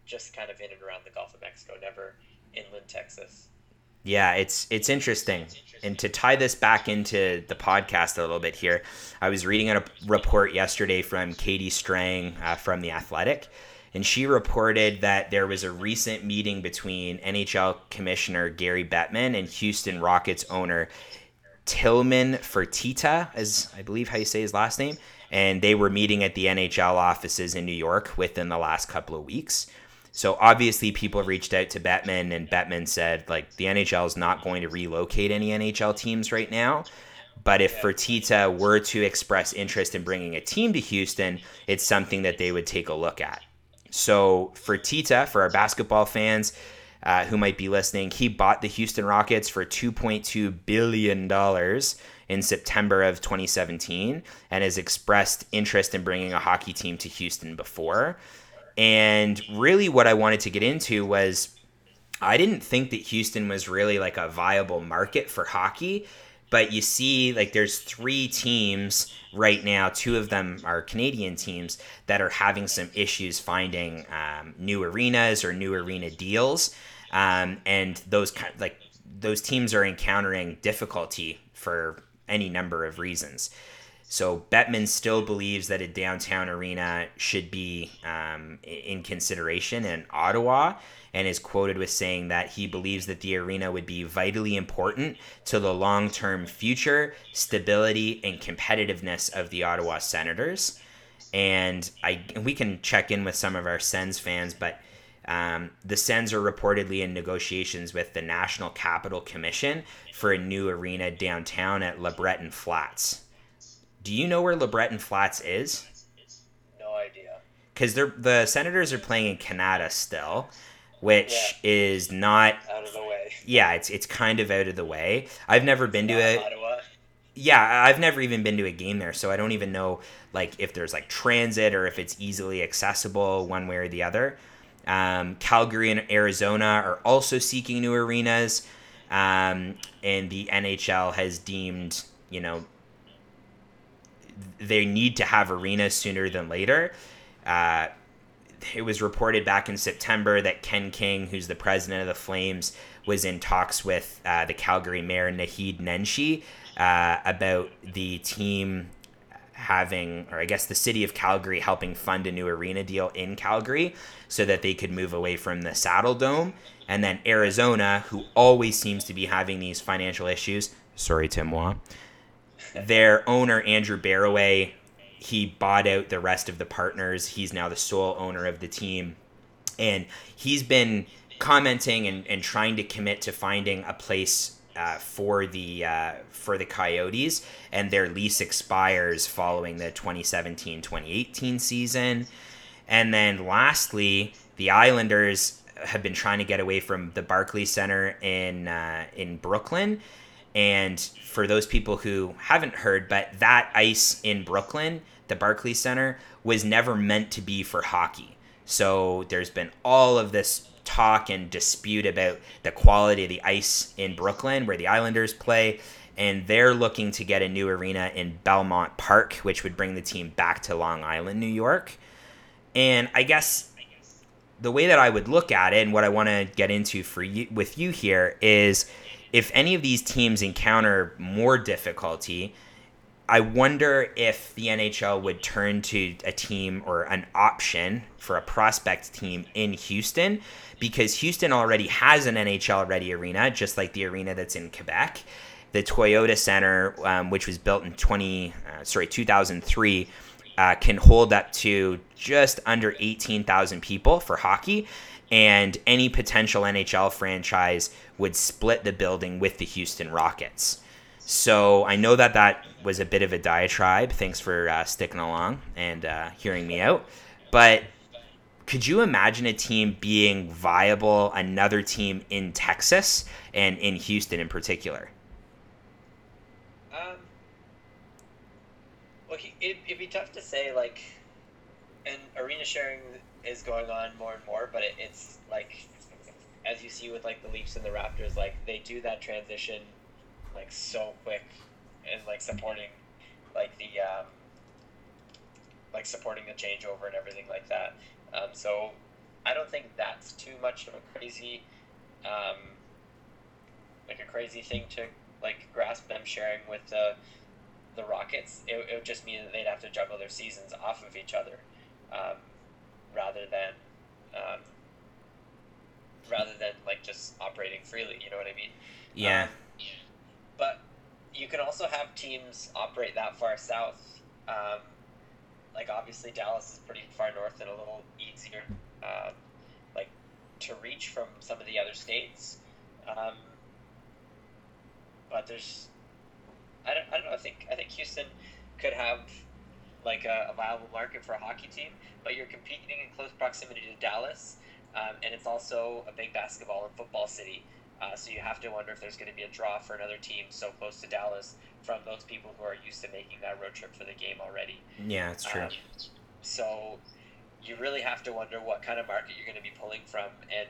just kind of in and around the Gulf of Mexico, never inland Texas. Yeah, it's it's interesting. And to tie this back into the podcast a little bit here, I was reading a report yesterday from Katie Strang uh, from the Athletic, and she reported that there was a recent meeting between NHL Commissioner Gary Bettman and Houston Rockets owner Tillman Fertitta, as I believe how you say his last name, and they were meeting at the NHL offices in New York within the last couple of weeks. So obviously, people reached out to Bettman, and Bettman said like the NHL is not going to relocate any NHL teams right now. But if Fertitta were to express interest in bringing a team to Houston, it's something that they would take a look at. So Fertitta, for our basketball fans uh, who might be listening, he bought the Houston Rockets for 2.2 billion dollars in September of 2017, and has expressed interest in bringing a hockey team to Houston before. And really, what I wanted to get into was I didn't think that Houston was really like a viable market for hockey. But you see, like, there's three teams right now. Two of them are Canadian teams that are having some issues finding um, new arenas or new arena deals, um, and those kind of like those teams are encountering difficulty for any number of reasons. So Bettman still believes that a downtown arena should be um, in consideration in Ottawa, and is quoted with saying that he believes that the arena would be vitally important to the long-term future, stability, and competitiveness of the Ottawa Senators. And I we can check in with some of our Sens fans, but um, the Sens are reportedly in negotiations with the National Capital Commission for a new arena downtown at LeBreton Flats. Do you know where LeBreton Flats is? No idea. Because they're the Senators are playing in Canada still, which is not. Out of the way. Yeah, it's it's kind of out of the way. I've never been to it. Ottawa. Yeah, I've never even been to a game there, so I don't even know like if there's like transit or if it's easily accessible one way or the other. Um, Calgary and Arizona are also seeking new arenas, um, and the NHL has deemed you know they need to have arenas sooner than later. Uh, it was reported back in September that Ken King, who's the president of the Flames, was in talks with uh, the Calgary mayor Naheed Nenshi uh, about the team having, or I guess the city of Calgary helping fund a new arena deal in Calgary so that they could move away from the Saddledome. And then Arizona, who always seems to be having these financial issues. Sorry, Tim Waugh. Their owner, Andrew Barroway, he bought out the rest of the partners. He's now the sole owner of the team. And he's been commenting and, and trying to commit to finding a place uh, for the uh, for the Coyotes, and their lease expires following the 2017-2018 season. And then lastly, the Islanders have been trying to get away from the Barclays Center in uh, in Brooklyn. And for those people who haven't heard, but that ice in Brooklyn, the Barclays Center, was never meant to be for hockey. So there's been all of this talk and dispute about the quality of the ice in Brooklyn, where the Islanders play. And they're looking to get a new arena in Belmont Park, which would bring the team back to Long Island, New York. And I guess the way that I would look at it and what I want to get into for you with you here is if any of these teams encounter more difficulty, I wonder if the NHL would turn to a team or an option for a prospect team in Houston because Houston already has an NHL ready arena, just like the arena that's in Quebec. The Toyota Center, um, which was built in 20, uh, sorry, 2003, uh, can hold up to just under 18,000 people for hockey. And any potential NHL franchise would split the building with the Houston Rockets. So I know that that was a bit of a diatribe. Thanks for uh, sticking along and uh, hearing me out. But could you imagine a team being viable, another team in Texas and in Houston in particular? Um, well, he, it, it'd be tough to say, like, and arena sharing is going on more and more, but it, it's like, as you see with like the Leafs and the Raptors, like they do that transition like so quick, and like supporting like the um, like supporting the changeover and everything like that. Um, so I don't think that's too much of a crazy, um, like a crazy thing to like grasp them sharing with the the Rockets. It, it would just mean that they'd have to juggle their seasons off of each other, um, rather than um, rather than like just operating freely. You know what I mean? Yeah. Um, but you can also have teams operate that far south. Um, like obviously Dallas is pretty far north and a little easier, um, like to reach from some of the other states. Um, but there's, I don't, I don't know. I think I think Houston could have like a, a viable market for a hockey team, but you're competing in close proximity to Dallas, um, and it's also a big basketball and football city. Uh, so you have to wonder if there's going to be a draw for another team so close to Dallas from those people who are used to making that road trip for the game already. Yeah, it's true. Um, so you really have to wonder what kind of market you're going to be pulling from and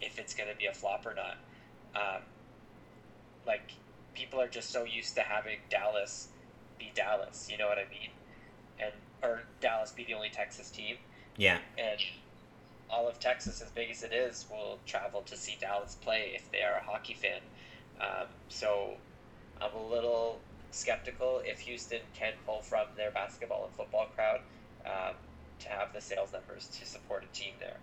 if it's going to be a flop or not. Um, like people are just so used to having Dallas be Dallas, you know what I mean? And or Dallas be the only Texas team. Yeah. And all of Texas, as big as it is, will travel to see Dallas play if they are a hockey fan. Um, so I'm a little skeptical if Houston can pull from their basketball and football crowd um, to have the sales numbers to support a team there.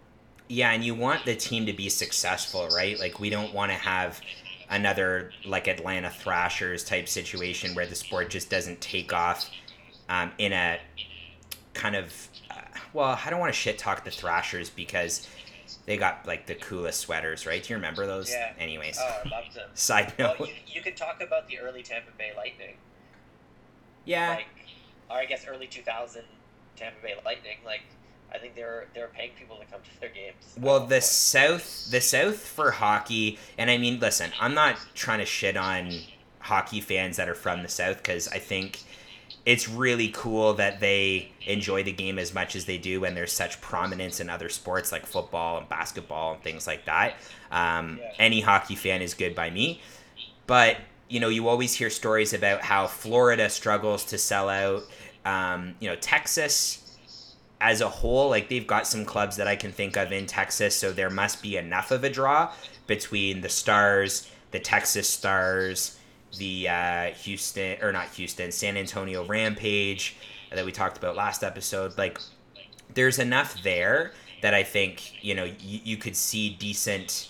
Yeah, and you want the team to be successful, right? Like we don't want to have another like Atlanta Thrashers type situation where the sport just doesn't take off um, in a kind of uh, well, I don't want to shit talk the Thrashers because they got like the coolest sweaters, right? Do you remember those? Yeah. Anyways, Oh, I loved them. side well, note. you, you could talk about the early Tampa Bay Lightning, yeah, like, or I guess early 2000 Tampa Bay Lightning. Like, I think they're they were paying people to come to their games. Well, the. South, the South for hockey, and I mean, listen, I'm not trying to shit on hockey fans that are from the South because I think it's really cool that they enjoy the game as much as they do when there's such prominence in other sports like football and basketball and things like that. Um, Yeah. Any hockey fan is good by me, but you know, you always hear stories about how Florida struggles to sell out. Um, you know, Texas as a whole, like they've got some clubs that I can think of in Texas, so there must be enough of a draw between the Stars, the Texas Stars, the uh, Houston or not Houston, San Antonio Rampage that we talked about last episode. Like, there's enough there that I think you know you, you could see decent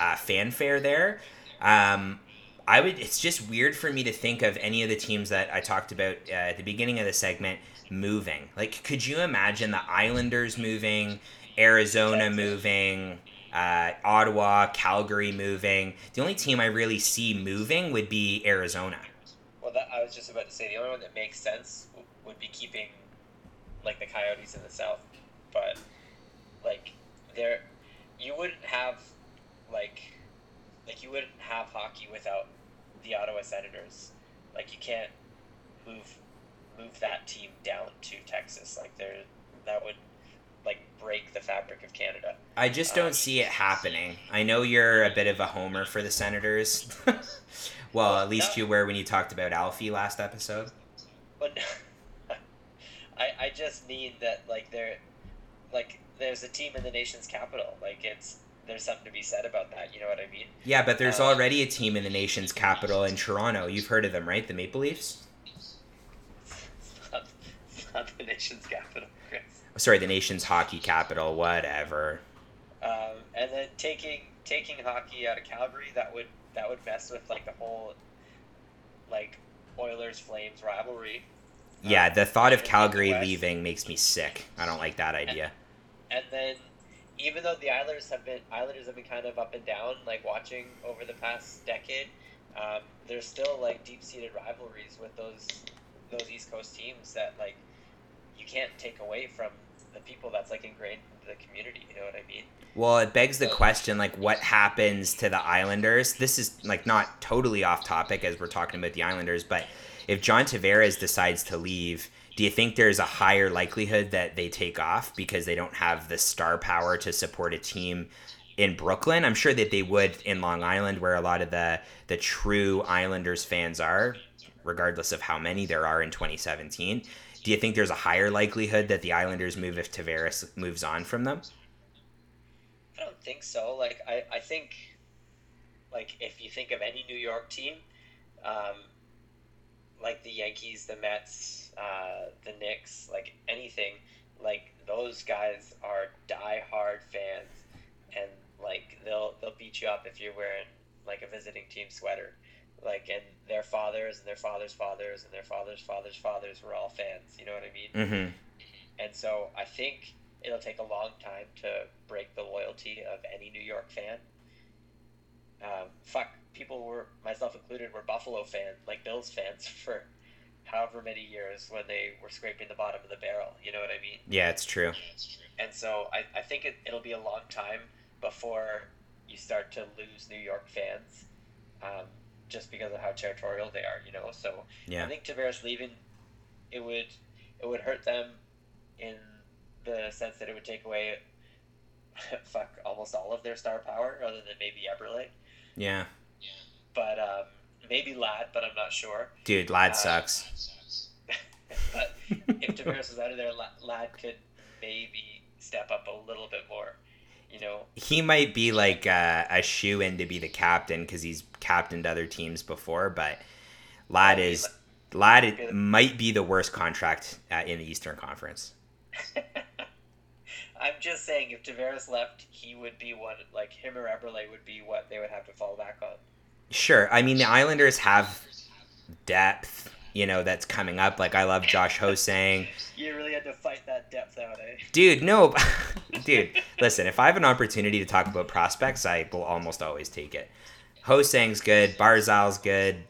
uh, fanfare there. Um, I would. It's just weird for me to think of any of the teams that I talked about uh, at the beginning of the segment moving. Like, could you imagine the Islanders moving, Arizona moving, uh, Ottawa, Calgary moving? The only team I really see moving would be Arizona. Well, that, I was just about to say the only one that makes sense would be keeping like the Coyotes in the South, but like there, you wouldn't have like like you wouldn't have hockey without the Ottawa Senators. Like you can't move move that team down to Texas. Like there, that would like break the fabric of Canada. I just don't see it happening. I know you're a bit of a homer for the Senators. well, at least No. you were when you talked about Alfie last episode. But I I just mean that like there, like there's a team in the nation's capital. Like it's there's something to be said about that. You know what I mean? Yeah, but there's Uh, already a team in the nation's capital in Toronto. You've heard of them, right? The Maple Leafs? It's not, it's not the nation's capital, Chris. Sorry, the nation's hockey capital, whatever. Um, and then taking taking hockey out of Calgary, that would that would mess with like the whole like Oilers Flames rivalry. Yeah, the thought of Calgary leaving makes me sick. I don't like that idea. And then even though the Islanders have been Islanders have been kind of up and down, like watching over the past decade, um, there's still like deep seated rivalries with those those East Coast teams that like you can't take away from the people that's like ingrained into the community. You know what I mean? Well, it begs the question like what happens to the Islanders? This is like not totally off topic as we're talking about the Islanders, but if John Tavares decides to leave, do you think there's a higher likelihood that they take off because they don't have the star power to support a team in Brooklyn? I'm sure that they would in Long Island where a lot of the the true Islanders fans are, regardless of how many there are in 2017. Do you think there's a higher likelihood that the Islanders move if Tavares moves on from them? I don't think so. Like I, I think like if you think of any New York team, um, like the Yankees, the Mets, uh, the Knicks, like anything, like those guys are die-hard fans, and like they'll they'll beat you up if you're wearing like a visiting team sweater. Like and their fathers and their fathers' fathers and their fathers' fathers' fathers were all fans. You know what I mean? Mm-hmm. And so I think it'll take a long time to break the loyalty of any New York fan. Um, fuck, people were, myself included, were Buffalo fans, like Bills fans, for however many years when they were scraping the bottom of the barrel. You know what I mean? Yeah, it's true. And so I, I think it, it'll be a long time before you start to lose New York fans um, just because of how territorial they are, you know? So I Yeah. think Tavares leaving, it would it would hurt them in the sense that it would take away fuck almost all of their star power, other than maybe Eberle. Yeah. But um, maybe Ladd, but I'm not sure. Dude, Ladd Uh, sucks. but if Tavares was out of there, Ladd could maybe step up a little bit more. You know, He might be like uh, a shoe in to be the captain because he's captained other teams before, but Ladd Might be is li- Ladd might be it the- might be the worst contract uh, in the Eastern Conference. I'm just saying, if Tavares left, he would be what like him or Eberle would be what they would have to fall back on. Sure. I mean, the Islanders have depth, you know, that's coming up. Like, I love Josh Ho-Sang. You really had to fight that depth out, eh? Dude, no. Dude, listen, if I have an opportunity to talk about prospects, I will almost always take it. Ho-Sang's good. Barzal's good.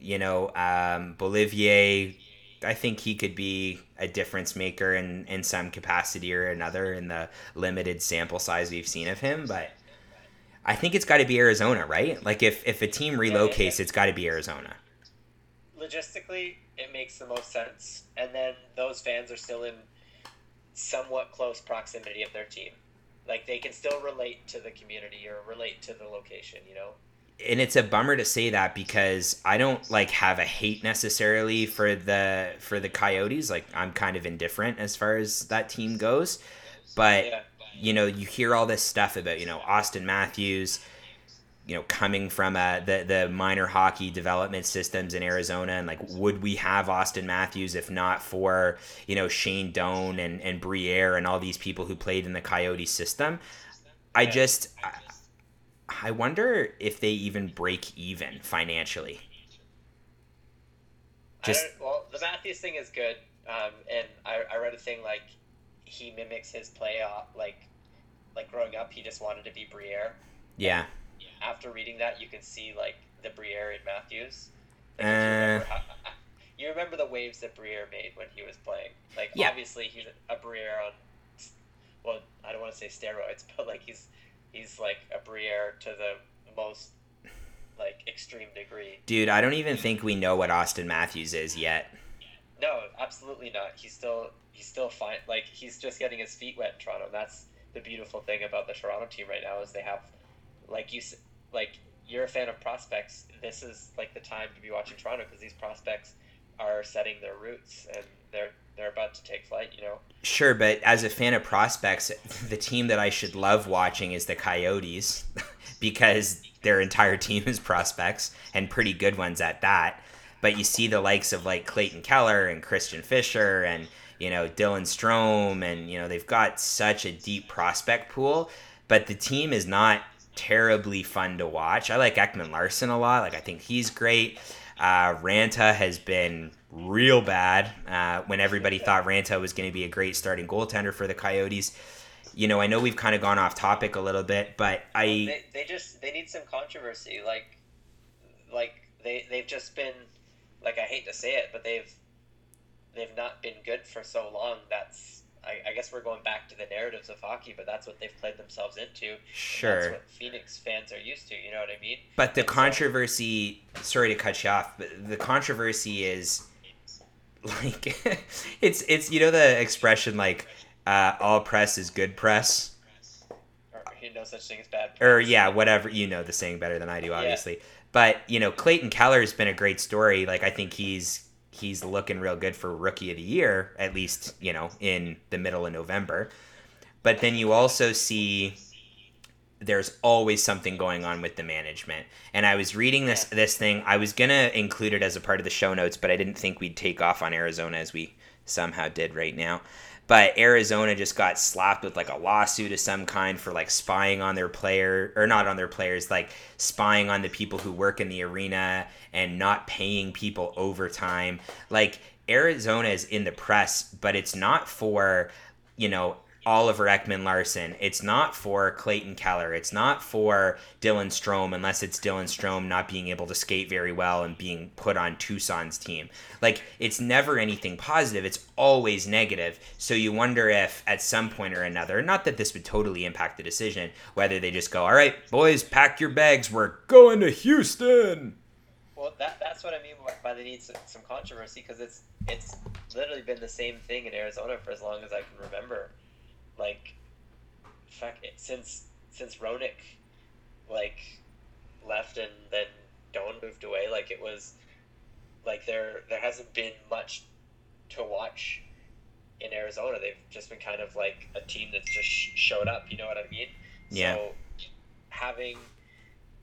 You know, um, Beauvillier, I think he could be a difference maker in, in some capacity or another in the limited sample size we've seen of him. But I think it's got to be Arizona, right? Like, if, if a team yeah, relocates, yeah. it's got to be Arizona. Logistically it makes the most sense and then those fans are still in somewhat close proximity of their team like they can still relate to the community or relate to the location you know and it's a bummer to say that because I don't like have a hate necessarily for the for the Coyotes. Like I'm kind of indifferent as far as that team goes. But Yeah. you know, you hear all this stuff about, you know, Auston Matthews, you know, coming from uh, the the minor hockey development systems in Arizona, and like, would we have Auston Matthews if not for you know Shane Doan and and Briere and all these people who played in the Coyote system? I just, I, wonder if they even break even financially. Just- well, the Matthews thing is good, um, and I, I read a thing like he mimics his play off like like growing up he just wanted to be Briere. Yeah, After reading that, you can see like the Briere in Matthews. Like, if you, Uh. remember how, you remember the waves that Briere made when he was playing. Like Yeah. obviously he's a Briere on well, I don't want to say steroids, but like he's he's like a Briere to the most like extreme degree. dude, I don't even think we know what Auston Matthews is yet. No, absolutely not. He's still he's still fine. Like he's just getting his feet wet in Toronto. That's the beautiful thing about the Toronto team right now is they have, like you like you're a fan of prospects. This is like the time to be watching Toronto because these prospects are setting their roots and they're they're about to take flight. You know. Sure, but as a fan of prospects, the team that I should love watching is the Coyotes because their entire team is prospects and pretty good ones at that. But you see the likes of like Clayton Keller and Christian Fischer and you know Dylan Strome and you know they've got such a deep prospect pool, but the team is not terribly fun to watch. I like Ekman-Larsson a lot. Like I think he's great. Uh, Raanta has been real bad uh, when everybody thought Raanta was going to be a great starting goaltender for the Coyotes. You know, I know we've kind of gone off topic a little bit, but I They, they just they need some controversy. Like like they they've just been like I hate to say it, but they've they've not been good for so long. That's I, I guess we're going back to the narratives of hockey, but that's what they've played themselves into. and That's sure. what Phoenix fans are used to. You know what I mean? But the And so- controversy, sorry to cut you off, but the controversy is like it's it's you know the expression like uh, all press is good press. Or, know, such thing as bad. or yeah, whatever you know the saying better than I do, obviously. Yeah. But you know, Clayton Keller has been a great story. Like I think he's he's looking real good for rookie of the year, at least you know in the middle of November. But then you also see there's always something going on with the management. And I was reading this this thing. I was gonna include it as a part of the show notes, but I didn't think we'd take off on Arizona as we somehow did right now. But Arizona just got slapped with like a lawsuit of some kind for like spying on their player or not on their players, like spying on the people who work in the arena and not paying people overtime. Like Arizona is in the press, but it's not for, you know, Oliver Ekman-Larsson. It's not for Clayton Keller. It's not for Dylan Strome, unless it's Dylan Strome not being able to skate very well and being put on Tucson's team. Like, it's never anything positive. It's always negative. So you wonder if at some point or another, not that this would totally impact the decision, whether they just go, all right, boys, pack your bags. We're going to Houston. Well, that that's what I mean by, they need some, some controversy because it's it's literally been the same thing in Arizona for as long as I can remember. Like, fuck it, since since Roenick, like, left and then Doan moved away. Like it was, like there there hasn't been much to watch in Arizona. They've just been kind of like a team that's just sh- showed up. You know what I mean? Yeah. So having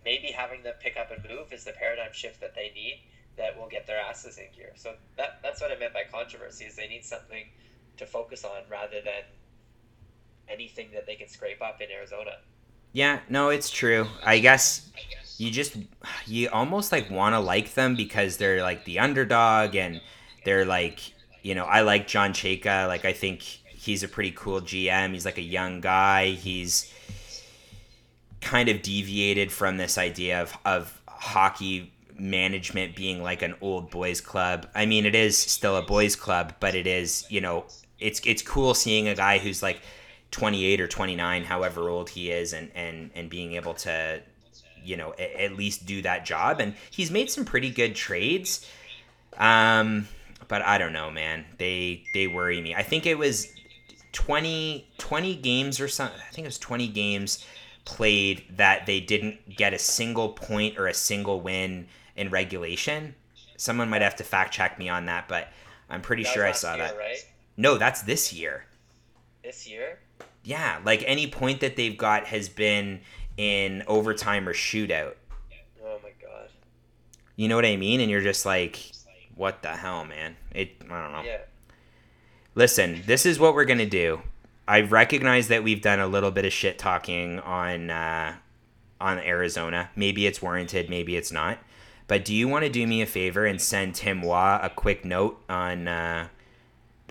maybe having them pick up and move is the paradigm shift that they need that will get their asses in gear. So that that's what I meant by controversy is they need something to focus on rather than anything that they can scrape up in Arizona. Yeah, no, it's true. I guess you just you almost like want to like them because they're like the underdog and they're like you know I like John Chayka. Like I think he's a pretty cool GM. He's like a young guy. He's kind of deviated from this idea of of hockey management being like an old boys club. I mean, it is still a boys club, but it is you know it's it's cool seeing a guy who's like 28 or 29 however old he is and and and being able to you know a- at least do that job and he's made some pretty good trades um but i don't know man they they worry me i think it was 20 20 games or something i think it was 20 games played that they didn't get a single point or a single win in regulation. Someone might have to fact check me on that, but I'm pretty That sure I saw year, that. Right? No, that's this year. This year? Yeah, like any point that they've got has been in overtime or shootout. Oh my god. You know what I mean? And you're just like, what the hell, man? It I don't know. Yeah. Listen, this is what we're gonna do. I recognize that we've done a little bit of shit talking on uh, on Arizona. Maybe it's warranted, maybe it's not. But do you want to do me a favor and send Tim Waugh a quick note on, uh,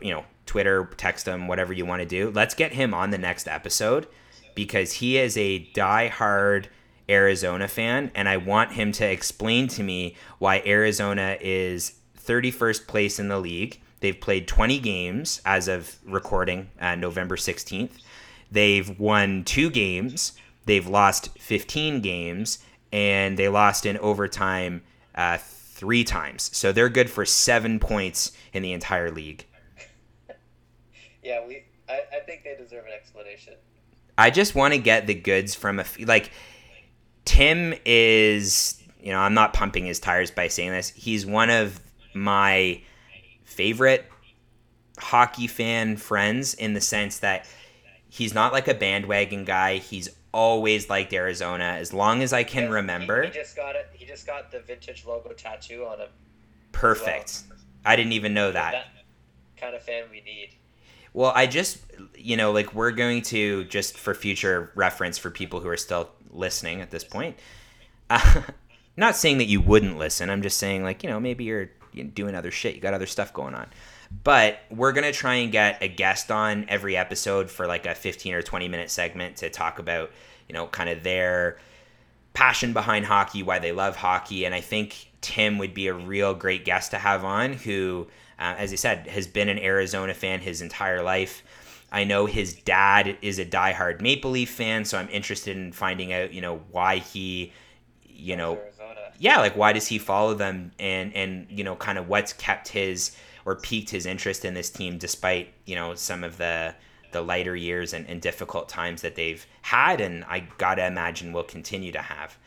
you know, Twitter, text him, whatever you want to do. Let's get him on the next episode because he is a die-hard Arizona fan, and I want him to explain to me why Arizona is 31st place in the league. They've played 20 games as of recording uh, November 16th. They've won two games. They've lost 15 games, and they lost in overtime uh, three times. So they're good for seven points in the entire league. Yeah, we. I, I think they deserve an explanation. I just want to get the goods from a like Tim is you know I'm not pumping his tires by saying this. He's one of my favorite hockey fan friends in the sense that he's not like a bandwagon guy. He's always liked Arizona as long as I can Yeah, remember. He, just got it. He just got the vintage logo tattoo on him. Perfect. I didn't even know that. That kind of fan we need. Well, I just, you know, like we're going to just for future reference for people who are still listening at this point. Uh, not saying that you wouldn't listen. I'm just saying, like, you know, maybe you're doing other shit. You got other stuff going on. But we're going to try and get a guest on every episode for like a 15 or 20 minute segment to talk about, you know, kind of their passion behind hockey, why they love hockey. And I think Tim would be a real great guest to have on who, uh, as I said, has been an Arizona fan his entire life. I know his dad is a diehard Maple Leaf fan, so I'm interested in finding out, you know, why he, you know, Arizona. yeah, like why does he follow them and and you know, kind of what's kept his or piqued his interest in this team despite, you know, some of the the lighter years and, and difficult times that they've had and I gotta imagine will continue to have.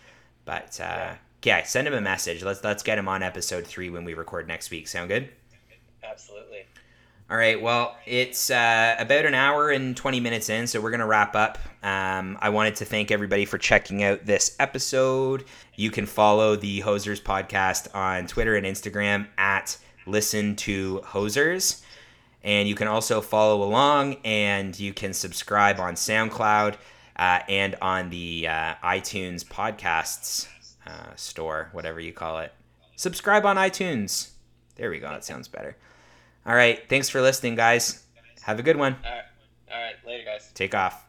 But uh yeah. yeah, send him a message. Let's let's get him on episode three when we record next week. Sound good? Absolutely. All right. Well, it's uh, about an hour and 20 minutes in, so we're going to wrap up. Um, I wanted to thank everybody for checking out this episode. You can follow the Hosers podcast on Twitter and Instagram at Listen to Hosers. And you can also follow along and you can subscribe on SoundCloud uh, and on the uh, iTunes podcasts uh, store, whatever you call it. Subscribe on iTunes. There we go. That sounds better. All right. Thanks for listening, guys. Have a good one. All right. All right. Later, guys. Take off.